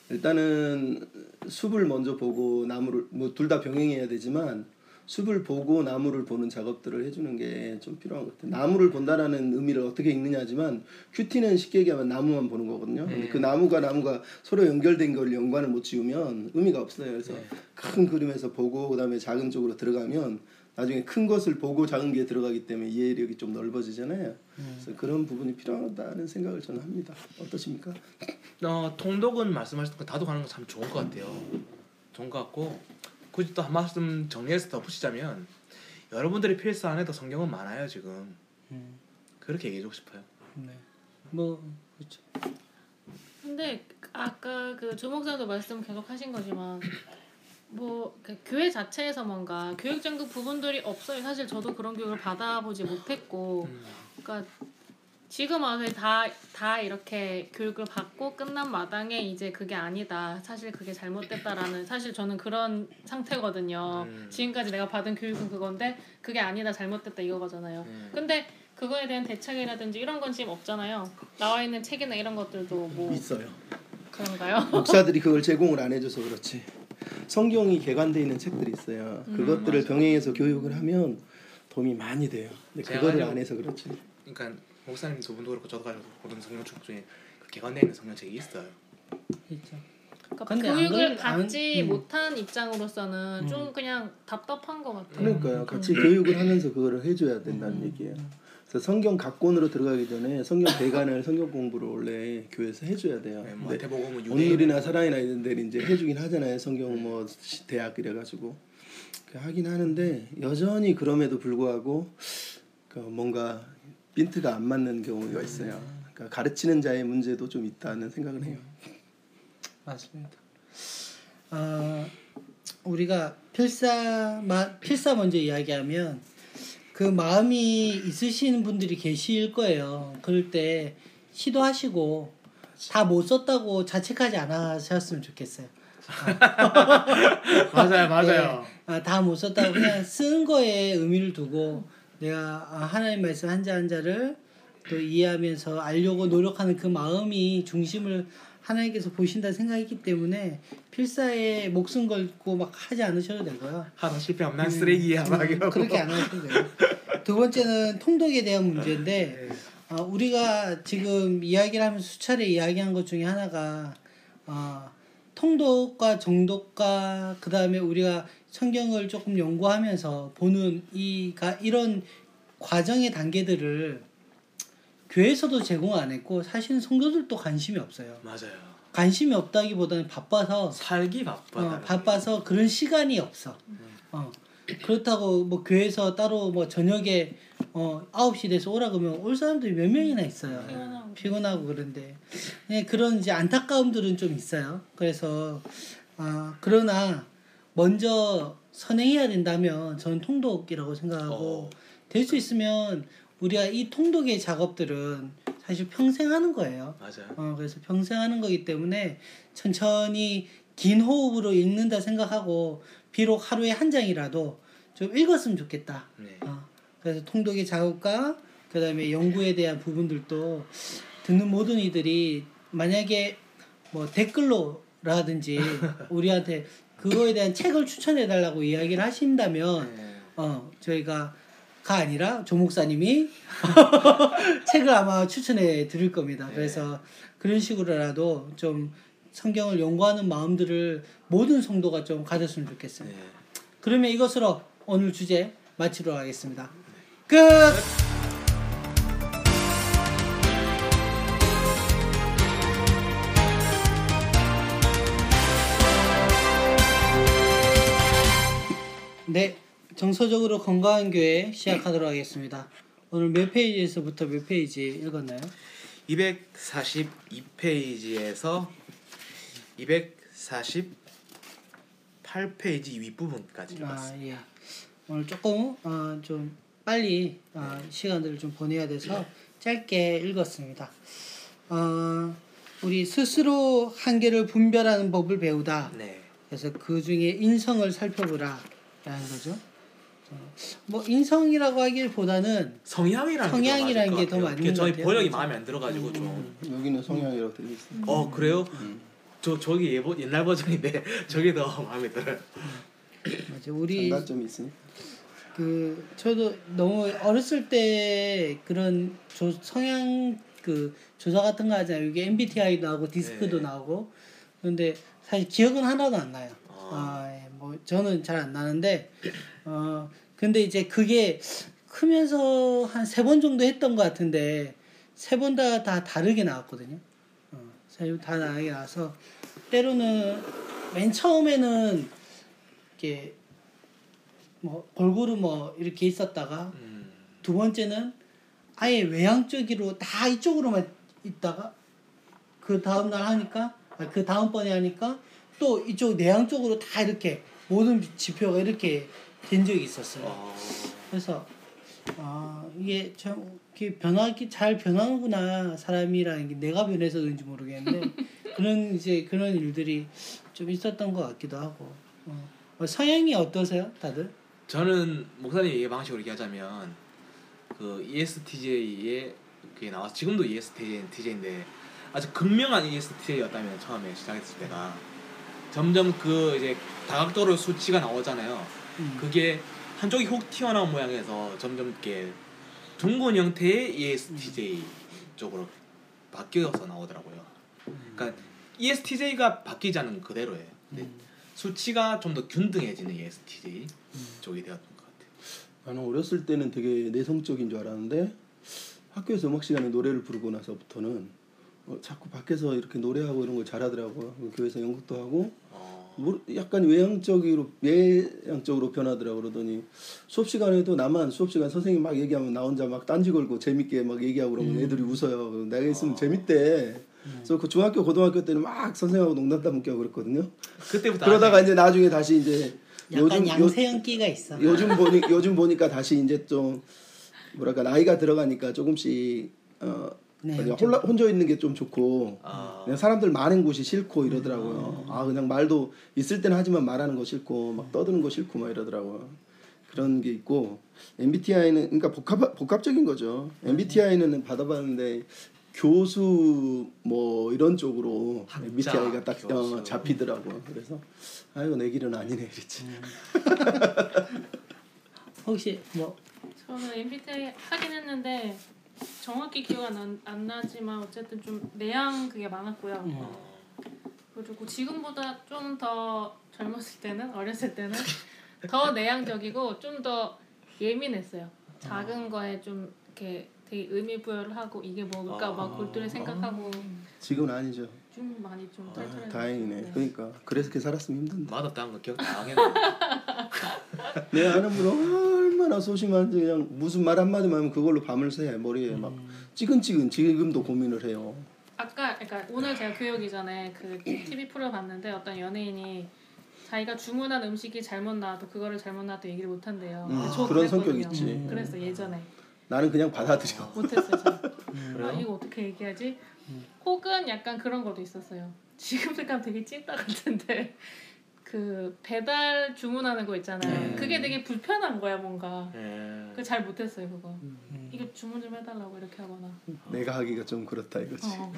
일단은 숲을 먼저 보고 나무를 뭐 둘 다 병행해야 되지만 숲을 보고 나무를 보는 작업들을 해주는 게 좀 필요한 것 같아요. 나무를 본다라는 의미를 어떻게 읽느냐지만 큐티는 쉽게 얘기하면 나무만 보는 거거든요. 근데 그 나무가 나무가 서로 연결된 걸 연관을 못 지우면 의미가 없어요. 그래서 큰 그림에서 보고 그다음에 작은 쪽으로 들어가면 나중에 큰 것을 보고 작은 게 들어가기 때문에 이해력이 좀 넓어지잖아요. 그래서 그런 부분이 필요하다는 생각을 저는 합니다. 어떠십니까? 어, 통독은 말씀하셨던 거 다독하는 거 참 좋은 것 같아요. 좋은 것 같고 굳이 또 한 말씀 정리해서 더 붙이자면 여러분들이 필사 안에도 성경은 많아요 지금. 음, 그렇게 얘기해주고 싶어요. 네. 뭐 그렇죠. 근데 아까 그 조목사도 말씀 계속 하신 거지만 뭐그 교회 자체에서 뭔가 교육적인 부분들이 없어요. 사실 저도 그런 교육을 받아보지 못했고, 음. 그러니까 지금 와서 다, 다 이렇게 교육을 받고 끝난 마당에 이제 그게 아니다. 사실 그게 잘못됐다라는 사실 저는 그런 상태거든요. 음. 지금까지 내가 받은 교육은 그건데 그게 아니다. 잘못됐다 이거거잖아요. 음. 근데 그거에 대한 대책이라든지 이런 건 지금 없잖아요. 나와 있는 책이나 이런 것들도 뭐 있어요. 그런가요? 목사들이 그걸 제공을 안 해줘서 그렇지. 성경이 개관돼 있는 책들이 있어요. 음, 그것들을 병행해서 교육을 하면 도움이 많이 돼요. 근데 그거를 안 해서 그렇지. 그러니까 목사님 두 분도 그렇고 저도 가지고 보는 성경책 중에 그 개관되어 있는 성경책이 있어요. 있죠. 그러니까 교육을 그래- 안- 받지 음. 못한 입장으로서는 음. 좀 그냥 답답한 것 같아요. 그러니까요. 같이 교육을 하면서 그거를 해줘야 된다는 얘기예요. 그래서 성경 각권으로 들어가기 전에 성경 대관을 성경 공부를 원래 교회에서 해줘야 돼요. 네, 뭐 유대인 오늘이나 사랑이나 이런 데는 이제 해주긴 하잖아요. 성경 뭐 시- 대학 이래 가지고 그 하긴 하는데 여전히 그럼에도 불구하고 그 뭔가 빈트가 안 맞는 경우가 있어요. 그러니까 가르치는 자의 문제도 좀 있다는 생각을 해요. 맞습니다. 어, 우리가 필사 마, 필사 먼저 이야기하면 그 마음이 있으신 분들이 계실 거예요. 그럴 때 시도하시고 다 못 썼다고 자책하지 않으셨으면 좋겠어요. 맞아요, 맞아요. 네. 다못 썼다고 그냥 쓴 거에 의미를 두고 내가 아, 하나님 말씀 한자 한자를 또 이해하면서 알려고 노력하는 그 마음이 중심을 하나님께서 보신다 생각했기 때문에 필사에 목숨 걸고 막 하지 않으셔도 되고요. 하다 실패하면 난 쓰레기야 막 음, 이러고. 그렇게 안 하셔도 돼요. 두 번째는 통독에 대한 문제인데 네. 어, 우리가 지금 이야기를 하면서 수차례 이야기한 것 중에 하나가 어, 통독과 정독과 그 다음에 우리가 성경을 조금 연구하면서 보는 이가 이런 과정의 단계들을 교회에서도 제공 안 했고 사실은 성도들도 관심이 없어요. 맞아요. 관심이 없다기보다는 바빠서 살기 바쁘다. 어, 바빠서 그런 시간이 없어. 어. 그렇다고 뭐 교회에서 따로 뭐 저녁에 어 9시 돼서 오라 그러면 올 사람들이 몇 명이나 있어요. 피곤하고. 피곤하고 그런데 네, 그런 이제 안타까움들은 좀 있어요. 그래서 아 그러나 먼저 선행해야 된다면 저는 통독이라고 생각하고 어. 될수 있으면 우리가 이 통독의 작업들은 사실 평생 하는 거예요. 맞아요. 어, 그래서 평생 하는 거기 때문에 천천히 긴 호흡으로 읽는다 생각하고 비록 하루에 한 장이라도 좀 읽었으면 좋겠다. 네. 어, 그래서 통독의 작업과 그다음에 연구에 대한 부분들도 듣는 모든 이들이 만약에 뭐 댓글로라든지 우리한테 그거에 대한 책을 추천해 달라고 이야기를 하신다면 네. 어 저희가 가 아니라 조 목사님이 책을 아마 추천해 드릴 겁니다. 그래서 그런 식으로라도 좀 성경을 연구하는 마음들을 모든 성도가 좀 가졌으면 좋겠어요. 네. 그러면 이것으로 오늘 주제 마치도록 하겠습니다. 끝. 네, 정서적으로 건강한 교회 시작하도록 하겠습니다. 오늘 몇 페이지에서부터 몇 페이지 읽었나요? 242페이지에서 248페이지 윗부분까지 아 봤습니다. 예. 오늘 조금 어, 좀 빨리 어, 시간들을 좀 보내야 돼서 짧게 읽었습니다. 어, 우리 스스로 한계를 분별하는 법을 배우다. 네. 그래서 그 중에 인성을 살펴보라 라는 거죠. 어, 뭐 인성이라고 하기보다는 성향이라는 성향이라는 게더 맞는 맞는 것 같아요. 것 저희. 번역이 마음에 안 들어가지고 좀. 여기는 성향이라고 되어 있어요. 어 그래요? 저 저기 예보, 옛날 버전인데 저게 더 마음에 들어요. 맞아 우리 장단점이 있으니까. 그 저도 너무 어렸을 때 그런 조, 성향 그 조사 같은 거 하잖아요. 이게 MBTI도 나오고 디스크도 네. 나오고 그런데 사실 기억은 하나도 안 나요. 아. 아, 예, 뭐 저는 잘 안 나는데 어 근데 이제 그게 크면서 한 세 번 정도 했던 것 같은데 세 번 다 다 다르게 나왔거든요. 어, 세번다 다르게 나와서 때로는 맨 처음에는 이렇게 뭐 골고루 뭐 이렇게 있었다가 음. 두 번째는 아예 외향적으로 다 이쪽으로만 있다가 그 다음 날 하니까 아, 그 다음 번에 하니까 또 이쪽 내향 쪽으로 다 이렇게 모든 지표가 이렇게 된 적이 있었어요. 어, 그래서 아 이게 참 변하기 잘 변하는구나 사람이라는 게 내가 변해서 그런지 모르겠는데 그런 이제 그런 일들이 좀 있었던 것 같기도 하고 어. 어, 성향이 어떠세요 다들? 저는 목사님 얘기 방식으로 얘기하자면 그 ESTJ의 그게 나와서 지금도 ESTJ인데 아주 극명한 ESTJ였다면 처음에 시작했을 때가 점점 그 이제 다각도로 수치가 나오잖아요. 음. 그게 한쪽이 훅 튀어나온 모양에서 점점 이렇게 둥근 형태의 ESTJ 쪽으로 바뀌어서 나오더라고요. 그러니까 ESTJ가 바뀌지 않은 그대로예요. 근데 수치가 좀 더 균등해지는 ESTJ 쪽이 되었던 것 같아요. 나는 어렸을 때는 되게 내성적인 줄 알았는데 학교에서 음악 시간에 노래를 부르고 나서부터는 어, 자꾸 밖에서 이렇게 노래하고 이런 걸 잘하더라고요. 그 교회에서 연극도 하고 어, 뭐 약간 외향적으로 외향적으로 변하더라고 그러더니 수업 시간에도 나만 수업 시간 선생님 막 얘기하면 나 혼자 막 딴지 걸고 재밌게 막 얘기하고 그러면 애들이 웃어요. 내가 있으면 재밌대. 그래서 그 중학교 고등학교 때는 막 선생님하고 농담 따먹게 하고 그랬거든요. 그때부터 그러다가 이제 나중에 다시 이제 요즘 요, 양세형기가 있어. 요즘 보니 요즘 보니까 다시 이제 좀 뭐랄까 나이가 들어가니까 조금씩 어 네, 그냥 홀라, 혼자 있는 게 좀 좋고 아. 그냥 사람들 많은 곳이 싫고 이러더라고요. 아 그냥 말도 있을 때는 하지만 말하는 거 싫고 막 떠드는 거 싫고 막 이러더라고요. 그런 게 있고 MBTI는 그러니까 복합 복합적인 거죠. MBTI는 받아봤는데 교수 뭐 이런 쪽으로 학자, MBTI가 딱. 어, 잡히더라고요. 그래서 아이고 내 길은 아니네 이랬지. 혹시 뭐 저는 MBTI 하긴 했는데 정확히 기억 안, 안- 안 나지만 어쨌든 좀 내향 그게 많았고요. 어. 그리고 지금보다 좀 더 젊었을 때는 어렸을 때는 더 내향적이고 좀 더 예민했어요. 작은 거에 좀 이렇게 되게 의미 부여를 하고 이게 뭘까 막 골똘히 생각하고 지금은 아니죠. 좀 많이 좀 아, 털털해졌어요. 다행이네. 네. 그러니까 그래서 그렇게 살았으면 힘든데. 맛없다는 거 기억 다 하겠네. 내 아는 분 얼마나 소심한지 그냥 무슨 말 한마디만 하면 그걸로 밤을 새 머리에 막 찌근찌근 지금도 고민을 해요. 아까 그러니까 오늘 제가 교육이 전에 그 TV 프로 봤는데 어떤 연예인이 자기가 주문한 음식이 잘못 나와도 그거를 잘못 나와도 얘기를 못 한대요. 음, 저 그런 성격 그랬거든요. 있지. 그래서 예전에 나는 그냥 받아들여. 못했어요. 저. 음. 아, 이거 어떻게 얘기하지? 혹은 약간 그런 것도 있었어요. 지금 생각하면 되게 찐따 같은데 그 배달 주문하는 거 있잖아요. 네. 그게 되게 불편한 거야 뭔가. 예. 그잘 못했어요 그거. 음. 이거 주문 좀 해달라고 이렇게 하거나. 내가 하기가 좀 그렇다 이거지. 어.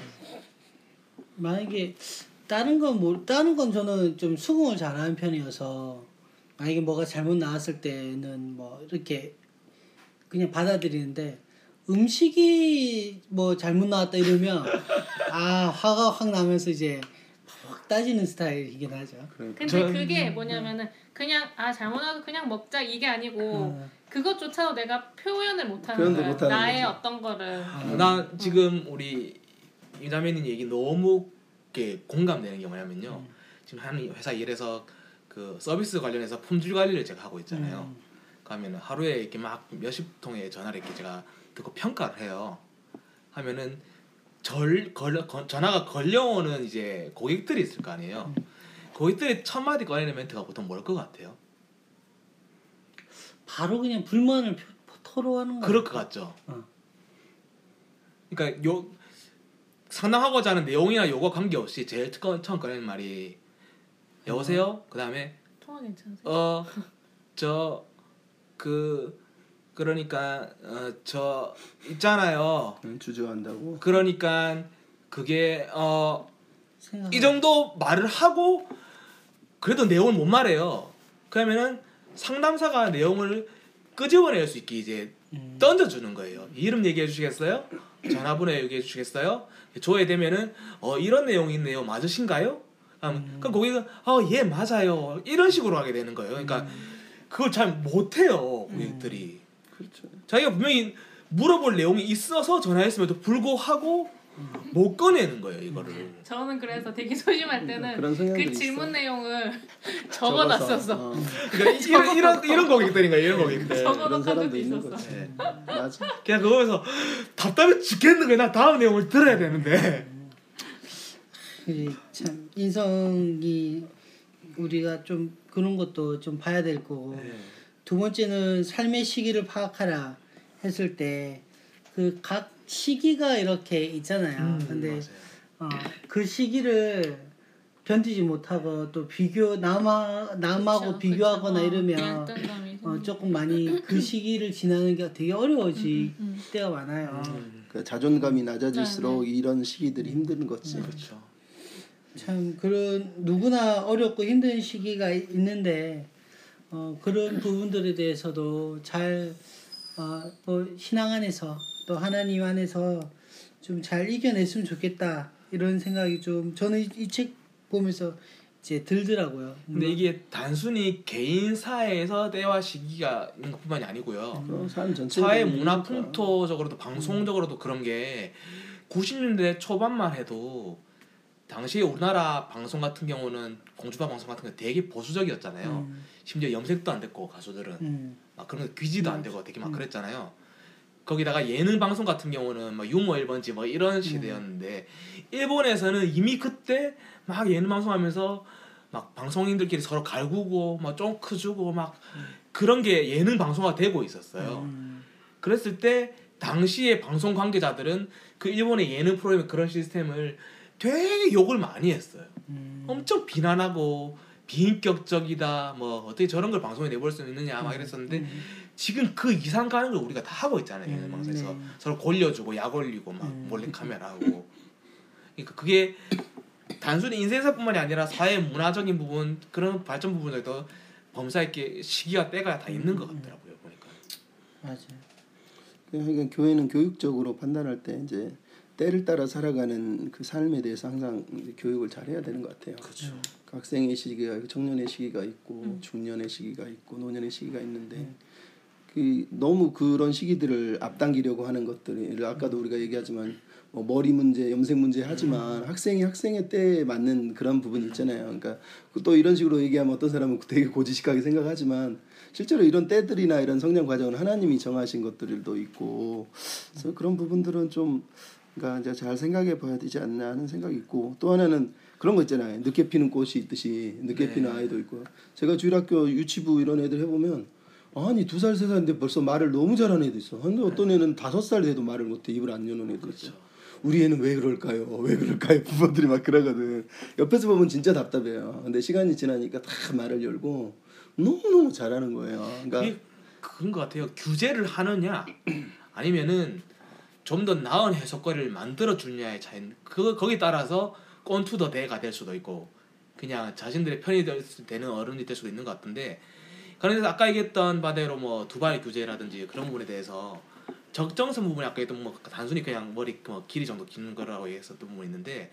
만약에 다른 건 뭐 다른 건 저는 좀 수긍을 잘하는 편이어서 만약에 뭐가 잘못 나왔을 때는 뭐 이렇게 그냥 받아들이는데 음식이 뭐 잘못 나왔다 이러면 아 화가 확 나면서 이제 확 따지는 스타일이긴 하죠. 그러니까 근데 전- 그게 뭐냐면은 그냥 아 잘못하고 그냥 먹자 이게 아니고 어. 그것조차도 내가 표현을 못하는 거야. 못하는 나의 거지. 어떤 거를. 나 지금 우리 이자매님 얘기 너무 이렇게 공감되는 게 뭐냐면요. 지금 한 회사 일해서 그 서비스 관련해서 품질 관리를 제가 하고 있잖아요. 그러면 하루에 이렇게 막 몇십 통의 전화를 이렇게 제가 듣고 평가를 해요. 하면은 절 걸려 건- 전화가 걸려오는 이제 고객들이 있을 거 아니에요. 고객들의 첫 마디 꺼내는 멘트가 보통 뭘 것 같아요? 바로 그냥 불만을 표- 토로하는 거. 그럴 것 같죠. 어. 그러니까 요 상담하고자 하는 내용이나 요거 관계없이 제일 처음 처음 꺼내는 말이 여보세요. 그 다음에 통화 괜찮으세요? 어저 그 그러니까 어 저 있잖아요. 응, 주저한다고. 그러니까 그게 어. 이 정도 말을 하고 그래도 내용을 못 말해요. 그러면은 상담사가 내용을 끄집어낼 수 있게 이제 음. 던져주는 거예요. 이름 얘기해 주시겠어요? 전화번호 얘기해 주시겠어요? 조회되면은 어 이런 내용이 있네요. 맞으신가요? 음. 그럼 고객은 어예 맞아요. 이런 식으로 하게 되는 거예요. 그러니까 그걸 잘 못해요 고객들이. 그렇죠. 자기가 분명히 물어볼 내용이 있어서 전화했음에도 불구하고 못 꺼내는 거예요 이거를. 저는 그래서 되게 소심할 때는 그런 성향들이 그 질문 있어. 내용을 적어놨었어. 어, 그러니까 이런 이런 이런 고객들인 거예요 이런 고객들. 적어- 그런 적어놓은 사람도 있었어. 네. 맞아. 그냥 그거 보면서 답답해 죽겠는 거야. 나 다음 내용을 들어야 되는데. 그게 참 인성이 우리가 좀 그런 것도 좀 봐야 될 거고 네. 두 번째는 삶의 시기를 파악하라 했을 때 그 각 시기가 이렇게 있잖아요. 음, 근데. 어, 그 시기를 견디지 못하고 또 비교 남아 남하고 그쵸, 비교하거나 그쵸. 어, 이러면 어, 조금 많이 그 시기를 지나는 게 되게 어려워질 음, 음. 때가 많아요. 음, 그 자존감이 낮아질수록 네, 이런 시기들이 힘든 거지. 그렇죠. 참 그런 누구나 어렵고 힘든 시기가 있는데 어, 그런 부분들에 대해서도 잘 어, 뭐 신앙 안에서 또 하나님 안에서 좀 잘 이겨냈으면 좋겠다 이런 생각이 좀 저는 이 책 보면서 이제 들더라고요. 근데 이게 단순히 개인 사회에서 때와 시기가 있는 것뿐만이 아니고요. 전체 사회 문화 풍토적으로도 방송적으로도 그런 게 90년대 초반만 해도 당시에 우리나라 방송 같은 경우는 공주파 방송 같은 거 되게 보수적이었잖아요. 음, 심지어 염색도 안 됐고 가수들은. 음, 막 그런 거 귀지도 안 되고 되게 막 그랬잖아요. 거기다가 예능 방송 같은 경우는 뭐 유머 1번지 뭐 이런 시대였는데 일본에서는 이미 그때 막 예능 방송하면서 막 방송인들끼리 서로 갈구고 막 쫑크 주고 막 그런 게 예능 방송화 되고 있었어요. 음, 그랬을 때 당시의 방송 관계자들은 그 일본의 예능 프로그램의 그런 시스템을 되게 욕을 많이 했어요. 음, 엄청 비난하고 비인격적이다 뭐 어떻게 저런 걸 방송에 내볼 수 있느냐 막 이랬었는데 지금 그 이상 가는 걸 우리가 다 하고 있잖아요 음, 방송에서 네. 서로 골려주고 약 올리고 막 음. 몰래 카메라하고 그러니까 그게 단순히 인생사뿐만이 아니라 사회 문화적인 부분 그런 발전 부분에도 범사에게 시기와 때가 다 있는 것 같더라고요 보니까 맞아요. 그러니까 교회는 교육적으로 판단할 때 이제 때를 따라 살아가는 그 삶에 대해서 항상 이제 교육을 잘 해야 되는 것 같아요. 그렇죠 그 학생의 시기가 있고 청년의 시기가 있고 음. 중년의 시기가 있고 노년의 시기가 있는데 그 너무 그런 시기들을 앞당기려고 하는 것들을 아까도 우리가 얘기하지만 뭐 머리 문제, 염색 문제 하지만 학생이 학생의 때에 맞는 그런 부분이 있잖아요. 그러니까 그또 이런 식으로 얘기하면 어떤 사람은 되게 고지식하게 생각하지만 실제로 이런 때들이나 이런 성장 과정은 하나님이 정하신 것들도 있고 그래서 그런 부분들은 좀 그러니까 이제 잘 생각해 봐야 되지 않나 하는 생각이 있고 또 하나는 그런 거 있잖아요. 늦게 피는 꽃이 있듯이 늦게 네. 피는 아이도 있고 제가 주일학교 유치부 이런 애들 해보면 아니 두 살 세 살인데 벌써 말을 너무 잘하는 애도 있어. 근데 어떤 애는 다섯 살 돼도 말을 못해 입을 안 여는 애도 있어. 우리 애는 왜 그럴까요? 왜 그럴까요? 부모들이 막 그러거든. 옆에서 보면 진짜 답답해요. 근데 시간이 지나니까 다 말을 열고 너무 너무 잘하는 거예요. 그러니까 그런 것 같아요 규제를 하느냐 아니면은 좀 더 나은 해석거리를 만들어 주느냐의 차이 그 거기에 따라서 꼰투더 대가 될 수도 있고 그냥 자신들의 편이 될 수- 되는 어른이 될 수도 있는 것 같은데 그래서 아까 얘기했던 바대로 뭐 두발 규제라든지 그런 부분에 대해서 적정선 부분이 아까 했던 뭐 단순히 그냥 머리 뭐 길이 정도 기는 거라고 얘기했었던 부분이 있는데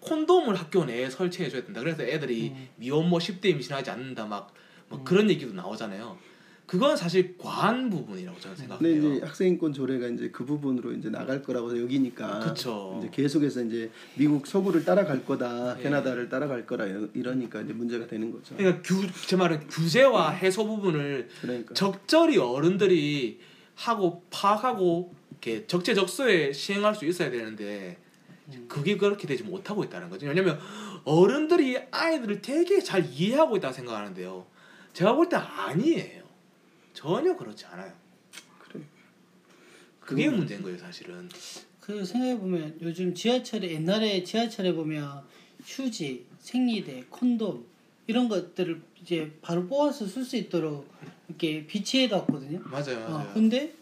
콘돔을 학교 내에 설치해 줘야 된다. 그래서 애들이 미혼모 10대 임신하지 않는다 막뭐 그런 얘기도 나오잖아요. 그건 사실 과한 부분이라고 저는 근데 생각해요. 이제 학생인권 조례가 이제 그 부분으로 이제 나갈 거라고 여기니까 그쵸. 이제 계속해서 이제 미국 서구를 따라갈 거다, 예. 캐나다를 따라갈 거라 이러니까 이제 문제가 되는 거죠. 그러니까 규, 제 말은 규제와 해소 부분을 그러니까 적절히 어른들이 하고 파악하고 이렇게 적재적소에 시행할 수 있어야 되는데 그게 그렇게 되지 못하고 있다는 거죠. 왜냐면 어른들이 아이들을 되게 잘 이해하고 있다고 생각하는데요. 제가 볼 때 아니에요. 전혀 그렇지 않아요. 그래. 그게 문제인 거예요, 사실은. 그 생각해 보면 요즘 지하철에 옛날에 지하철에 보면 휴지, 생리대, 콘돔 이런 것들을 이제 바로 뽑아서 쓸 수 있도록 이렇게 비치해 놨거든요. 맞아요, 어, 맞아요. 근데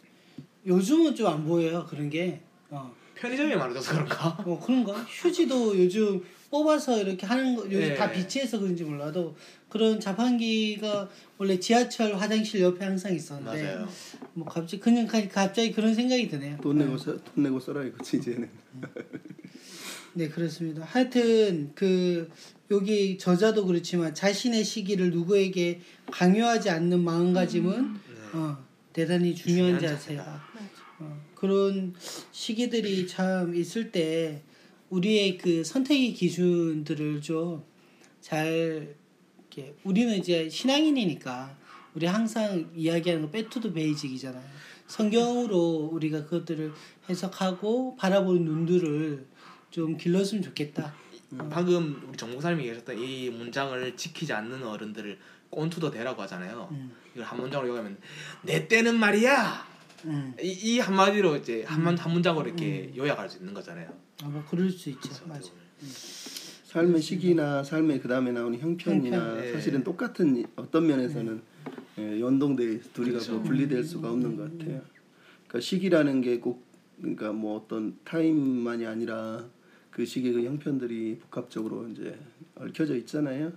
요즘은 좀 안 보여요 그런 게. 어. 편의점이 많아져서 그런가? 뭐 그런가? 휴지도 요즘 뽑아서 이렇게 하는 거 요즘 네. 다 비치해서 그런지 몰라도 그런 자판기가 원래 지하철 화장실 옆에 항상 있었는데 맞아요. 뭐 갑자기 그냥 가- 갑자기 그런 생각이 드네요. 돈 내고 써, 돈 내고 써라 이거지 이제는. 네 그렇습니다. 하여튼 그 여기 저자도 그렇지만 자신의 시기를 누구에게 강요하지 않는 마음가짐은 어, 대단히 중요한, 음. 중요한 자세다. 어, 그런 시기들이 참 있을 때 우리의 그 선택의 기준들을 좀 잘 이렇게 우리는 이제 신앙인이니까 우리 항상 이야기하는 거 배투드 베이직이잖아요. 성경으로 우리가 그것들을 해석하고 바라보는 눈들을 좀 길렀으면 좋겠다. 방금 우리 정목사님이 계셨던 이 문장을 지키지 않는 어른들을 꼰 to the 대라고 하잖아요. 음. 이걸 한 문장으로 요약하면 나 때는 말이야. 음. 이, 이 한마디로 이제 한한 한 문장으로 이렇게 음. 요약할 수 있는 거잖아요. 아, 뭐 그럴 수 있죠. 맞아. 삶의 시기나 삶의 그 다음에 나오는 형편이나 형편. 네. 사실은 똑같은 어떤 면에서는 예, 연동돼 둘이가 그렇죠. 뭐 분리될 수가 없는 것 같아요. 그러니까 시기라는 게 꼭 그러니까 뭐 어떤 타임만이 아니라 그 시기의 그 형편들이 복합적으로 이제 얽혀져 있잖아요.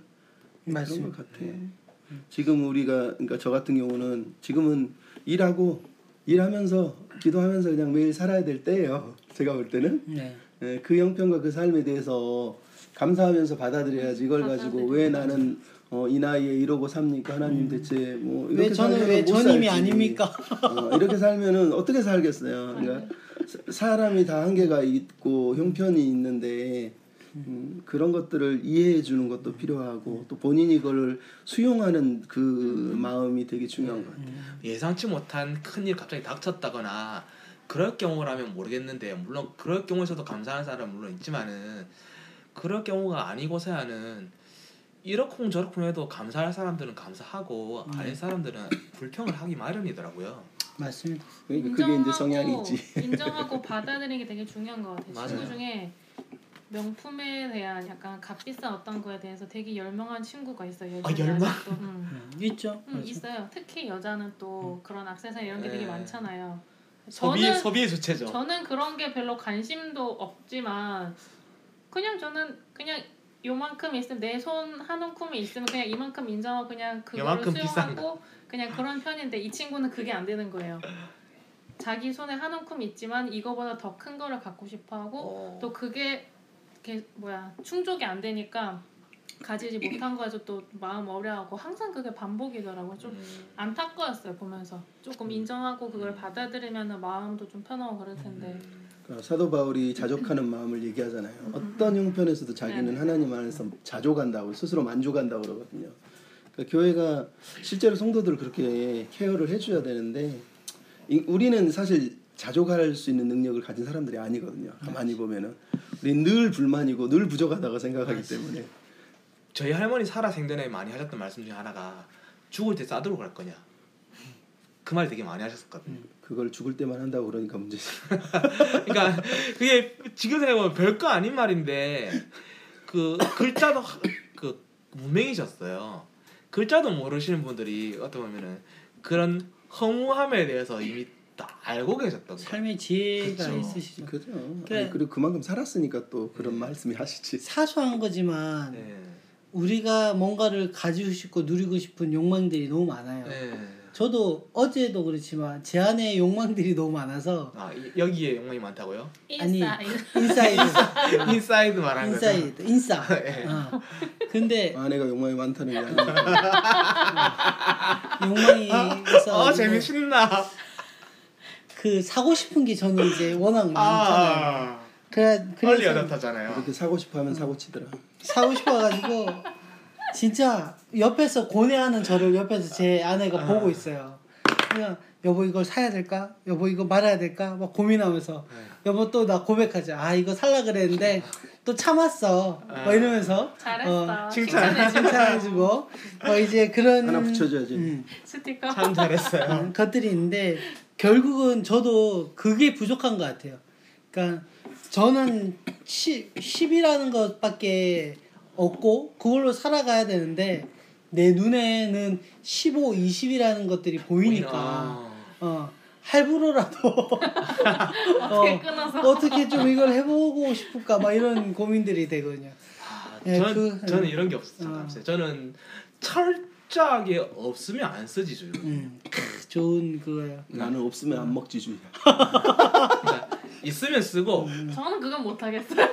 그런 맞습니다. 것 같아요. 지금 우리가 그러니까 저 같은 경우는 지금은 일하고 일하면서 기도하면서 그냥 매일 살아야 될 때예요. 제가 볼 때는. 네. 예, 그 형편과 그 삶에 대해서 감사하면서 받아들여야지 이걸 가지고 왜 나는 어, 이 나이에 이러고 삽니까 하나님 대체 뭐 이렇게 왜 저는 왜못 전임이. 아닙니까? 어, 이렇게 살면은 어떻게 살겠어요 그러니까 사- 사람이 다 한계가 있고 형편이 있는데 음, 그런 것들을 이해해 주는 것도 필요하고 또 본인이 그걸 수용하는 그 마음이 되게 중요한 것 같아요 예상치 못한 큰일 갑자기 닥쳤다거나 그럴 경우라면 모르겠는데 물론 그럴 경우에서도 감사하는 사람은 물론 있지만은 그럴 경우가 아니고서야는 이렇쿵 저렇쿵 해도 감사할 사람들은 감사하고 아닌 사람들은 불평을 하기 마련이더라고요. 맞습니다. 그러니까 그게 이제 성향이지 인정하고 받아들이는 게 되게 중요한 것 같아요. 맞아요. 친구 중에 명품에 대한 약간 값비싼 어떤 거에 대해서 되게 열망한 친구가 있어요. 아, 열망? 음. 음, 있죠. 음, 있어요. 특히 여자는 또 그런 악세사리 이런 게 되게 네. 많잖아요. 소비 저는 소비의 주체죠. 저는 그런 게 별로 관심도 없지만 그냥 저는 그냥 요만큼 있으면 내 손 한 움큼이 있으면 그냥 이만큼 인정하고 그냥 그거를 수용하고 그냥 그런 편인데 이 친구는 그게 안 되는 거예요. 자기 손에 한 움큼 있지만 이거보다 더 큰 거를 갖고 싶어하고 어. 또 그게 이렇게 뭐야 충족이 안 되니까 가지지 못한 거에서 또 마음 어려하고 항상 그게 반복이더라고요. 좀 음. 안타까웠어요 보면서 조금 인정하고 그걸 받아들이면 마음도 좀 편하고 그럴 텐데 그러니까 사도 바울이 자족하는 마음을 얘기하잖아요. 어떤 형편에서도 자기는 네. 하나님 안에서 자족한다고 스스로 만족한다고 그러거든요. 그러니까 교회가 실제로 성도들을 그렇게 케어를 해줘야 되는데 이- 우리는 사실 자족할 수 있는 능력을 가진 사람들이 아니거든요. 가만히 보면은 우리 늘 불만이고 늘 부족하다고 생각하기 때문에 저희 할머니 살아 생전에 많이 하셨던 말씀 중에 하나가 죽을 때 싸들고 갈 거냐. 그 말 되게 많이 하셨었거든요. 그걸 죽을 때만 한다고 그러니까 문제지. 그러니까 그게 지금 생각해보면 별거 아닌 말인데 그 글자도 하- 그 무명이셨어요. 글자도 모르시는 분들이 어떻게 보면은 그런 허무함에 대해서 이미 다 알고 계셨던 거예요. 삶의 지혜가 그쵸. 있으시죠. 그죠. 그래. 아니, 그리고 그만큼 살았으니까 또 그런 말씀이 하시지. 사소한 거지만 네. 우리가 뭔가를 가지고 싶고 누리고 싶은 욕망들이 너무 많아요. 네. 저도 어제도 그렇지만 제 안에 욕망들이 너무 많아서 아 이- 여기에 욕망이 많다고요? 아니 inside. inside 말하는 거죠. 인사이드 인싸. 네. 어. 근데 아내가 욕망이 많다는 게 아니고 욕망이 있어. 어 재미있나? 그 사고 싶은 게 저는 이제 워낙 많잖아요. 아 그래 빨리 그래서 여자타잖아요. 이렇게 사고 싶어하면 사고 치더라. 사고 싶어가지고 진짜 옆에서 고뇌하는 저를 옆에서 제 아내가 보고 있어요. 그냥 여보 이걸 사야 될까? 여보 이거 말아야 될까? 막 고민하면서 여보 또 나 고백하자. 아 이거 살라 그랬는데 또 참았어. 뭐 이러면서 잘했어. 어, 칭찬. 칭찬해. 칭찬해주고 뭐 이제 그런 하나 붙여줘야지. 음, 스티커. 참 잘했어요. 음, 것들이 있는데 결국은 저도 그게 부족한 것 같아요. 그러니까 저는 10, 10이라는 것밖에 없고 그걸로 살아가야 되는데 내 눈에는 15, 20이라는 것들이 보이니까 아. 어, 할부로라도 어떻게 어, 끊어서 어떻게 좀 이걸 해보고 싶을까 막 이런 고민들이 되거든요. 아, 예, 저는, 그- 저는 이런 게 없어요. 어. 저는 철 저하게 없으면 안 쓰지 줄. 음, 크, 좋은 그거예요. 나는 없으면 안 먹지 주의야. 그러니까 있으면 쓰고 음. 저는 그건 못 하겠어요.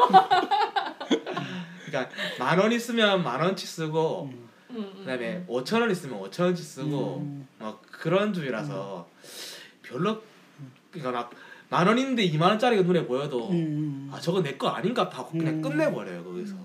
그러니까 만 원 있으면 만 원치 쓰고 음. 음, 음, 그다음에 음. 5천 원 있으면 5천 원치 쓰고 음. 막 그런 주의라서 별로 그러니까 막 만 원 있는데 2만 원짜리가 눈에 보여도 음. 아 저거 내 거 아닌가 하고 그냥 음. 끝내버려요 거기서.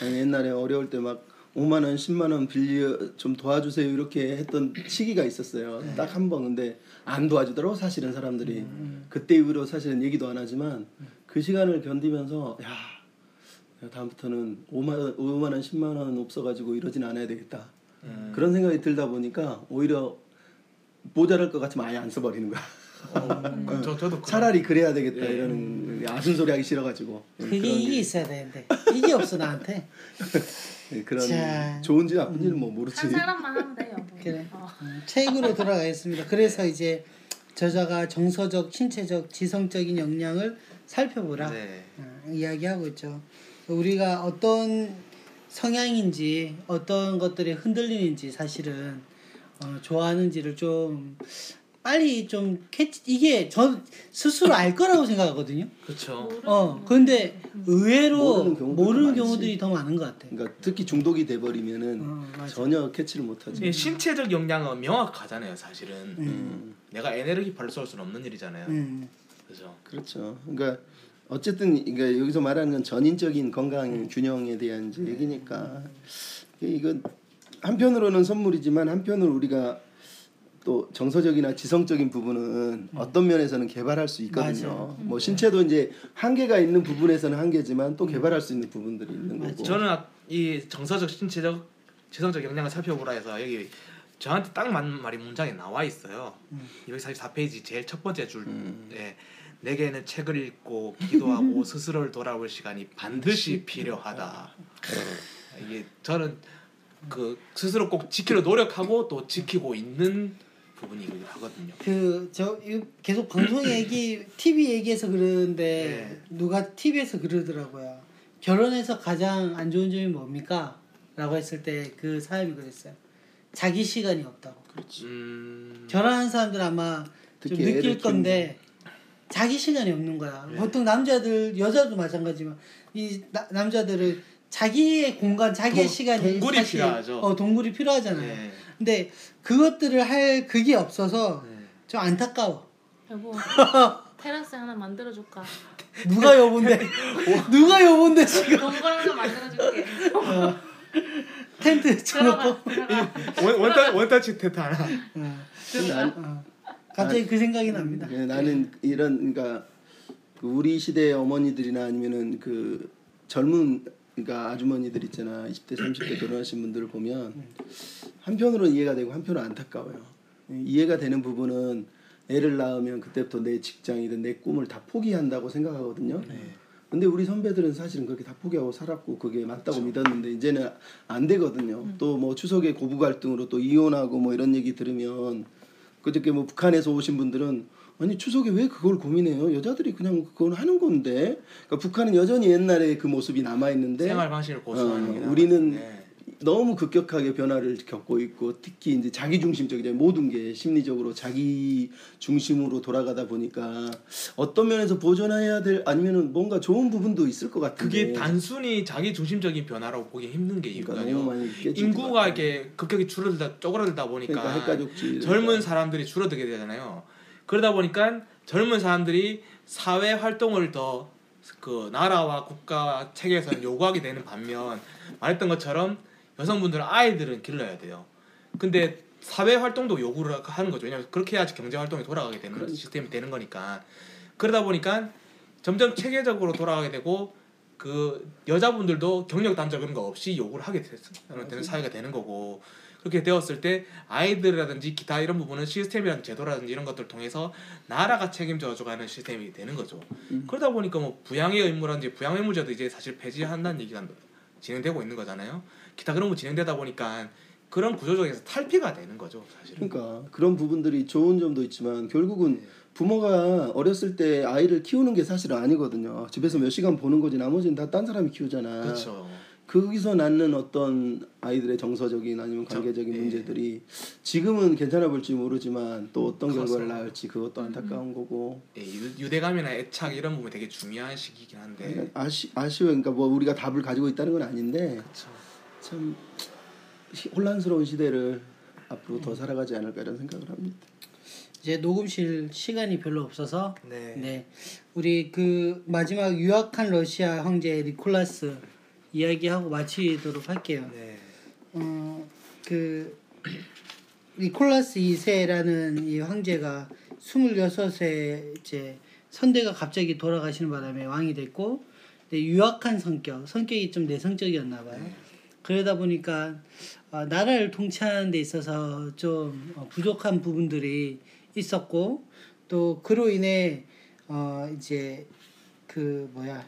아니, 옛날에 어려울 때막 5만 원, 10만 원 빌려 좀 도와주세요 이렇게 했던 시기가 있었어요. 딱한 번 근데 안 도와주더라고 사실은 사람들이 그때 이후로 사실은 얘기도 안 하지만 그 시간을 견디면서 야, 야, 다음부터는 5만 원, 5만 원, 10만 원 없어가지고 이러진 않아야 되겠다. 음. 그런 생각이 들다 보니까 오히려 모자랄 것 같으면 아예 안 써버리는 거야. 어, 저 저도 차라리 그래야 되겠다 예. 이러는 아순 소리 하기 싫어가지고 그게 이게 게- 있어야 되는데 이게 없어 나한테. 예, 그런 자. 좋은지 나쁜지는 뭐 모르지. 한 사람만 하면 돼요. 뭐. 그래. 어. 음, 책으로 돌아가겠습니다. 그래서 이제 저자가 정서적, 신체적, 지성적인 역량을 살펴보라 네. 어, 이야기하고 있죠. 우리가 어떤 성향인지 어떤 것들이 흔들리는지 사실은 어, 좋아하는지를 좀 빨리 좀 캐치 이게 저 스스로 알 거라고 생각하거든요. 그렇죠. 어 근데 의외로 모르는 경우들도 모르는. 경우들이 더 많은 것 같아. 그러니까 특히 중독이 돼버리면은 어. 전혀 캐치를 못하지. 이 신체적 역량은 명확하잖아요 사실은. 음, 내가 에너지 발소할 수는 없는 일이잖아요. 음, 그죠. 그렇죠. 그러니까 어쨌든 그러니까 여기서 말하는 건 전인적인 건강 균형에 대한 이제 얘기니까 이건 한편으로는 선물이지만 한편으로 우리가 또 정서적이나 지성적인 부분은 어떤 면에서는 개발할 수 있거든요. 뭐 신체도 이제 한계가 있는 부분에서는 한계지만 또 개발할 수 있는 부분들이 있는 거고. 저는 아- 이 정서적, 신체적, 지성적 역량을 살펴보라 해서 여기 저한테 딱 맞는 말이 문장에 나와 있어요. 244페이지 제일 첫 번째 줄에 내게는 책을 읽고 기도하고 스스로를 돌아볼 시간이 반드시 필요하다. 이게 저는 그 스스로 꼭 지키려 노력하고 또 지키고 있는 부분이기도 하거든요. 그 저 계속 방송 얘기, TV 얘기해서 그러는데 네. 누가 TV에서 그러더라고요. 결혼해서 가장 안 좋은 점이 뭡니까? 라고 했을 때 그 사람이 그랬어요. 자기 시간이 없다고. 음, 결혼한 사람들 아마 좀 느낄 건데 자기 시간이 없는 거야. 네. 보통 남자들 여자도 마찬가지지만 이 나- 남자들은 자기의 공간, 자기의 동- 시간이 동굴이 사실 필요하죠. 어, 동굴이 필요하잖아요. 네. 근데 그것들을 할 그게 없어서 네. 좀 안타까워. 여보 테라스 하나 만들어 줄까? 누가 여본데? 누가 여본데 지금 동굴 하나 만들어 줄게. 텐트 들어가 쳐놓고? 들어가. 원 원타 원타치 테트 하나. 어. 어. 갑자기 그 생각이 납니다. 예, 나는 이런 그러니까 그 우리 시대의 어머니들이나 아니면은 그 젊은 그러니까 아주머니들 있잖아 20대 30대 결혼하신 분들을 보면 한편으로는 이해가 되고 한편으로는 안타까워요. 이해가 되는 부분은 애를 낳으면 그때부터 내 직장이든 내 꿈을 다 포기한다고 생각하거든요. 근데 우리 선배들은 사실은 그렇게 다 포기하고 살았고 그게 맞다고 믿었는데 이제는 안 되거든요. 또뭐 추석에 고부 갈등으로 또 이혼하고 뭐 이런 얘기 들으면 그저께 뭐 북한에서 오신 분들은 아니 추석에 왜 그걸 고민해요? 여자들이 그냥 그걸 하는 건데. 그러니까 북한은 여전히 옛날에 그 모습이 남아 있는데 생활 방식을 고수하는 어, 게 우리는 네. 너무 급격하게 변화를 겪고 있고 특히 이제 자기 중심적이죠 모든 게 심리적으로 자기 중심으로 돌아가다 보니까 어떤 면에서 보존해야 될 아니면은 뭔가 좋은 부분도 있을 것 같은데 그게 단순히 자기 중심적인 변화라고 보기 힘든 게 그러니까 깨질 것 인구가. 이렇게 급격히 줄어들다 쪼그라들다 보니까 그러니까 젊은 사람들이 줄어들게 되잖아요. 그러다 보니까 젊은 사람들이 사회 활동을 더 그 나라와 국가 체계에서는 요구하게 되는 반면 말했던 것처럼 여성분들은 아이들은 길러야 돼요. 근데 사회 활동도 요구를 하는 거죠. 왜냐하면 그렇게 해야지 경제 활동이 돌아가게 되는 그렇죠. 시스템이 되는 거니까. 그러다 보니까 점점 체계적으로 돌아가게 되고 그 여자분들도 경력 단절 그런 거 없이 요구를 하게 되는 사회가 되는 거고 그렇게 되었을 때 아이들이라든지 기타 이런 부분은 시스템이라든지 제도라든지 이런 것들을 통해서 나라가 책임져 가는 시스템이 되는 거죠. 그러다 보니까 뭐 부양의 의무라든지 부양 의무제도 이제 사실 폐지한다는 얘기가 진행되고 있는 거잖아요. 기타 그런 거 진행되다 보니까 그런 구조 속에서 탈피가 되는 거죠 사실은. 그러니까 그런 부분들이 좋은 점도 있지만 결국은 부모가 어렸을 때 아이를 키우는 게 사실은 아니거든요. 집에서 몇 시간 보는 거지 나머지는 다 딴 사람이 키우잖아. 그렇죠. 거기서 낳는 어떤 아이들의 정서적인 아니면 관계적인 저- 예. 문제들이 지금은 괜찮아 볼지 모르지만 또 어떤 커서. 결과를 낳을지 그것도 안타까운 거고 예, 유- 유대감이나 애착 이런 부분이 되게 중요한 시기긴 한데. 그러니까 아쉬 아쉬워 그러니까 뭐 우리가 답을 가지고 있다는 건 아닌데 그렇죠. 참 시- 혼란스러운 시대를 앞으로 더 살아가지 않을까 이런 생각을 합니다. 이제 녹음실 시간이 별로 없어서 네. 네. 우리 그 마지막 유학한 러시아 황제 니콜라스 이야기하고 마치도록 할게요. 네. 어, 그 니콜라스 2세라는 이 황제가 26세 이제 선대가 갑자기 돌아가시는 바람에 왕이 됐고 근데 유약한 성격, 성격이 좀 내성적이었나 봐요. 그러다 보니까 어, 나라를 통치하는 데 있어서 좀 어, 부족한 부분들이 있었고 또 그로 인해 어 이제 그 뭐야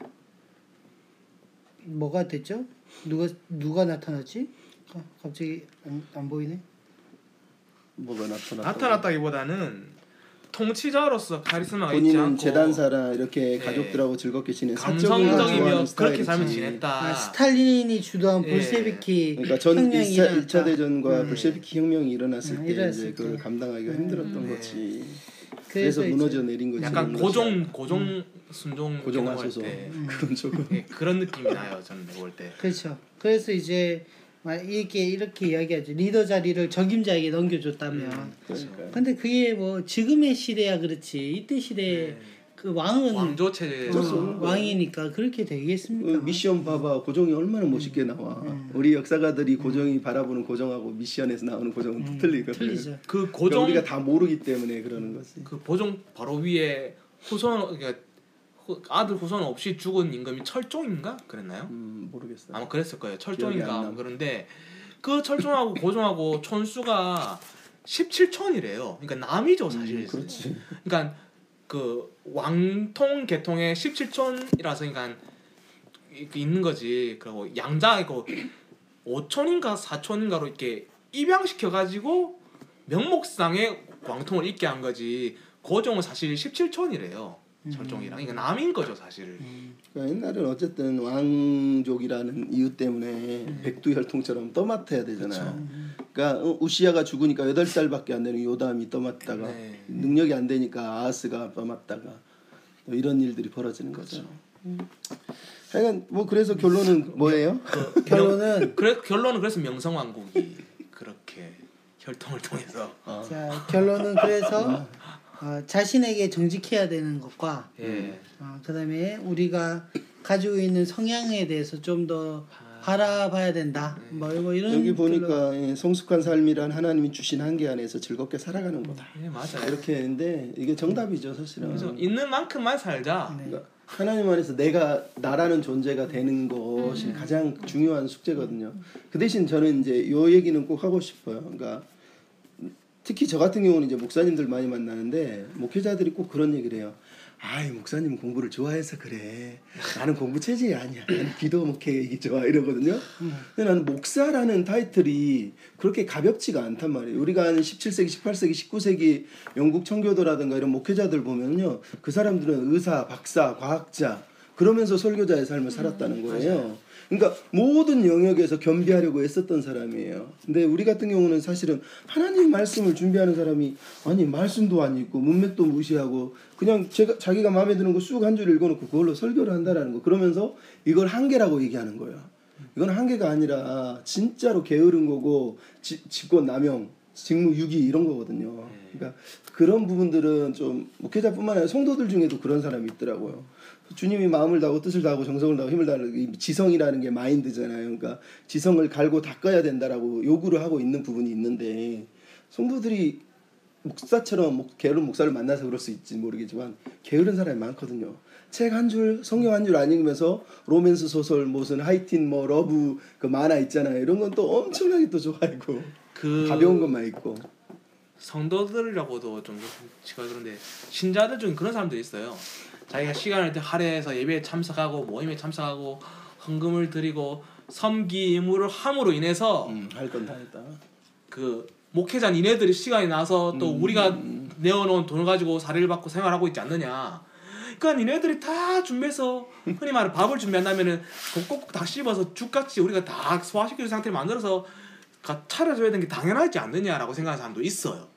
뭐가 됐죠? 누가 누가 나타났지? 아, 갑자기 안, 안 보이네. 뭐가 나타났다. 나타났다기보다는 통치자로서 카리스마가 있지 본인은 않고 재단사라 이렇게 네. 가족들하고 즐겁게 지내 사적인 걸 좋아하는 감성적이며 그렇게. 삶을 지냈다. 아, 스탈린이 주도한 예. 볼세비키 그러니까 전 혁명이 1차, 일어났다. 1차 대전과 네. 볼셰비키 혁명이 일어났을 네, 때 일어났을 이제 그걸 때. 감당하기가 힘들었던 네. 거지. 그래서 무너져 내린 거지. 약간. 고종 고종 순종 음. 고종하소서. 이런 거할 때. 그런 조금. 예, 그런 느낌이 나요. 저는 볼 때. 그렇죠. 그래서 이제 막 이렇게 이렇게 이야기하죠. 리더 자리를 적임자에게 넘겨줬다면. 그러니까. 근데 그게 뭐 지금의 시대야 그렇지 이때 시대 네. 그 왕은 왕조 체제. 어, 거야. 왕이니까 그렇게 되겠습니까? 그 미션 봐봐 고종이 얼마나 멋있게 나와. 우리 역사가들이 고종이 바라보는 고종하고 미션에서 나오는 고종은 또 틀리거든. 틀리죠. 그 그러니까 고종 우리가 다 모르기 때문에 그러는 거지. 그 보종 바로 위에 후손 그러니까 후- 아들 후손 없이 죽은 임금이 철종인가 그랬나요? 음 모르겠어. 아마 그랬을 거예요. 철종인가. 그런데 그 철종하고 고종하고 촌수가 17촌이래요. 그러니까 남이죠 사실. 음, 그렇지. 그러니까 그 왕통 계통의 17촌이라서 그러니까 있는 거지. 그리고 양자 이거 5촌인가 4촌인가로 이렇게 입양시켜 가지고 명목상의 왕통을 있게 한 거지. 고종은 사실 17촌이래요. 철종이랑 그러니까 남인 거죠 사실. 그러니까 옛날에는 어쨌든 왕족이라는 이유 때문에 백두혈통처럼 떠맡아야 되잖아요. 그러니까 어, 우시아가 죽으니까 8 살밖에 안 되는 요담이 떠맡다가 네. 능력이 안 되니까 아하스가 떠맡다가 또 이런 일들이 벌어지는 거죠. 하여간 뭐 그래서 결론은 뭐예요? 그 결론은 그래 결론은 그래서 명성왕국이 그렇게 혈통을 통해서 어. 자 결론은 그래서 어, 자신에게 정직해야 되는 것과 예. 어, 그다음에 우리가 가지고 있는 성향에 대해서 좀더 바라봐야 된다. 뭐, 뭐 이런 여기 보니까 예, 성숙한 삶이란 하나님이 주신 한계 안에서 즐겁게 살아가는 거다. 예 맞아요. 이렇게 했는데 이게 정답이죠 사실은. 그래서 있는 만큼만 살자. 네. 그러니까 하나님 안에서 내가 나라는 존재가 되는 것이 가장 중요한 숙제거든요. 그 대신 저는 이제 요 얘기는 꼭 하고 싶어요. 그러니까 특히 저 같은 경우는 이제 목사님들 많이 만나는데 목회자들이 꼭 그런 얘기를 해요. 아이 목사님 공부를 좋아해서 그래. 나는 공부 체질이 아니야. 나는 기도 목회 얘기 좋아 이러거든요. 근데 나는 목사라는 타이틀이 그렇게 가볍지가 않단 말이에요. 우리가 아는 17세기, 18세기, 19세기 영국 청교도라든가 이런 목회자들 보면요. 그 사람들은 의사, 박사, 과학자 그러면서 설교자의 삶을 살았다는 거예요. 그러니까 모든 영역에서 겸비하려고 애썼던 사람이에요. 근데 우리 같은 경우는 사실은 하나님 말씀을 준비하는 사람이 아니 말씀도 안 읽고 문맥도 무시하고 그냥 제가 자기가 마음에 드는 거 쑥 한 줄 읽어놓고 그걸로 설교를 한다라는 거. 그러면서 이걸 한계라고 얘기하는 거예요. 이건 한계가 아니라 진짜로 게으른 거고 지, 직권 남용, 직무 유기 이런 거거든요. 그러니까 그런 부분들은 좀 목회자뿐만 아니라 성도들 중에도 그런 사람이 있더라고요. 주님이 마음을 다하고 뜻을 다하고 정성을 다하고 힘을 다하는 이 지성이라는 게 마인드잖아요. 그러니까 지성을 갈고 닦아야 된다라고 요구를 하고 있는 부분이 있는데 성도들이 목사처럼 목- 게으른 목사를 만나서 그럴 수 있지 모르겠지만 게으른 사람이 많거든요. 책 한 줄, 성경 한 줄 안 읽으면서 로맨스 소설 무슨 하이틴 뭐 love 그 만화 있잖아요. 이런 건 또 엄청나게 또 좋아하고 그 가벼운 것만 읽고. 성도들이라고도 좀 치가 그런데 신자들 중에 그런 사람들이 있어요. 자기가 시간을 할애해서 예배에 참석하고 모임에 참석하고 헌금을 드리고 섬기 의무를 함으로 인해서 음, 할건 다 했다. 그 목회자 니네들이 시간이 나서 또 음. 우리가 내어놓은 돈을 가지고 사례를 받고 생활하고 있지 않느냐. 그러니까 니네들이 다 준비해서 흔히 말해 밥을 준비한다면은 꼭꼭 다 씹어서 죽같이 우리가 다 소화시키는 상태를 만들어서 가- 차려줘야 되는 게 당연하지 않느냐라고 생각하는 사람도 있어요.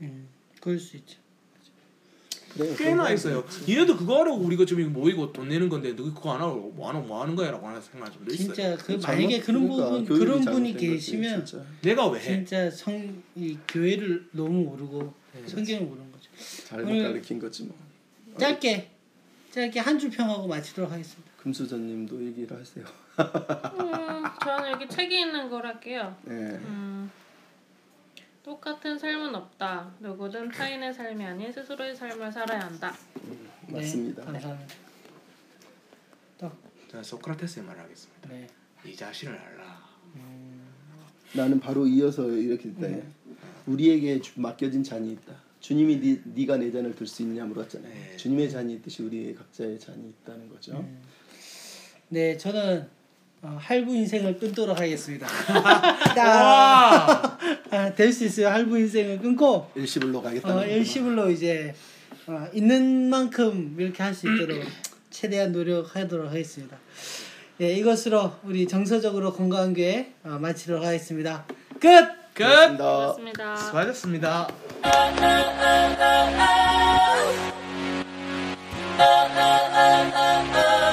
음, 그럴 수 있죠. 그래, 꽤나 있어요. 니네도 그거 하라고 우리가 지금 모이고 돈 내는 건데 너 그거 안 하고 뭐 하는 뭐 하는 거야라고 하는 생각을 좀 있어요. 진짜 그 만약에 그런 그러니까 부분 그런 분이 거지, 계시면 진짜. 내가 왜 해? 진짜 성 이 교회를 너무 모르고 네, 성경을 모르는 거죠. 잘못 오늘- 가르친 거지 뭐. 짧게 짧게 한 줄 평하고 마치도록 하겠습니다. 금수저님도 얘기를 하세요. 음, 저는 여기 책에 있는 걸 할게요. 네. 음, 똑같은 삶은 없다. 누구든 타인의 삶이 아닌 스스로의 삶을 살아야 한다. 맞습니다. 네, 감사합니다. 또 저는 소크라테스의 말을 하겠습니다. 네. 이 자신을 알라. 나는 바로 이어서 이렇게 때 음. 우리에게 주- 맡겨진 잔이 있다. 주님이 네, 네가 내 잔을 들 수 있느냐 물었잖아요. 네. 주님의 잔이 있듯이 우리 각자의 잔이 있다는 거죠. 음. 네, 저는 어, 할부 인생을 끊도록 하겠습니다. 와! 아, 될수 있어요. 할부 인생을 끊고. 일시불로 가겠다는 거. 어, 일시불로 이제, 어, 있는 만큼 이렇게 할 수 있도록 최대한 노력하도록 하겠습니다. 예, 이것으로 우리 정서적으로 건강한 교회 어, 마치도록 하겠습니다. 끝! 끝! 수고하셨습니다. 수고하셨습니다.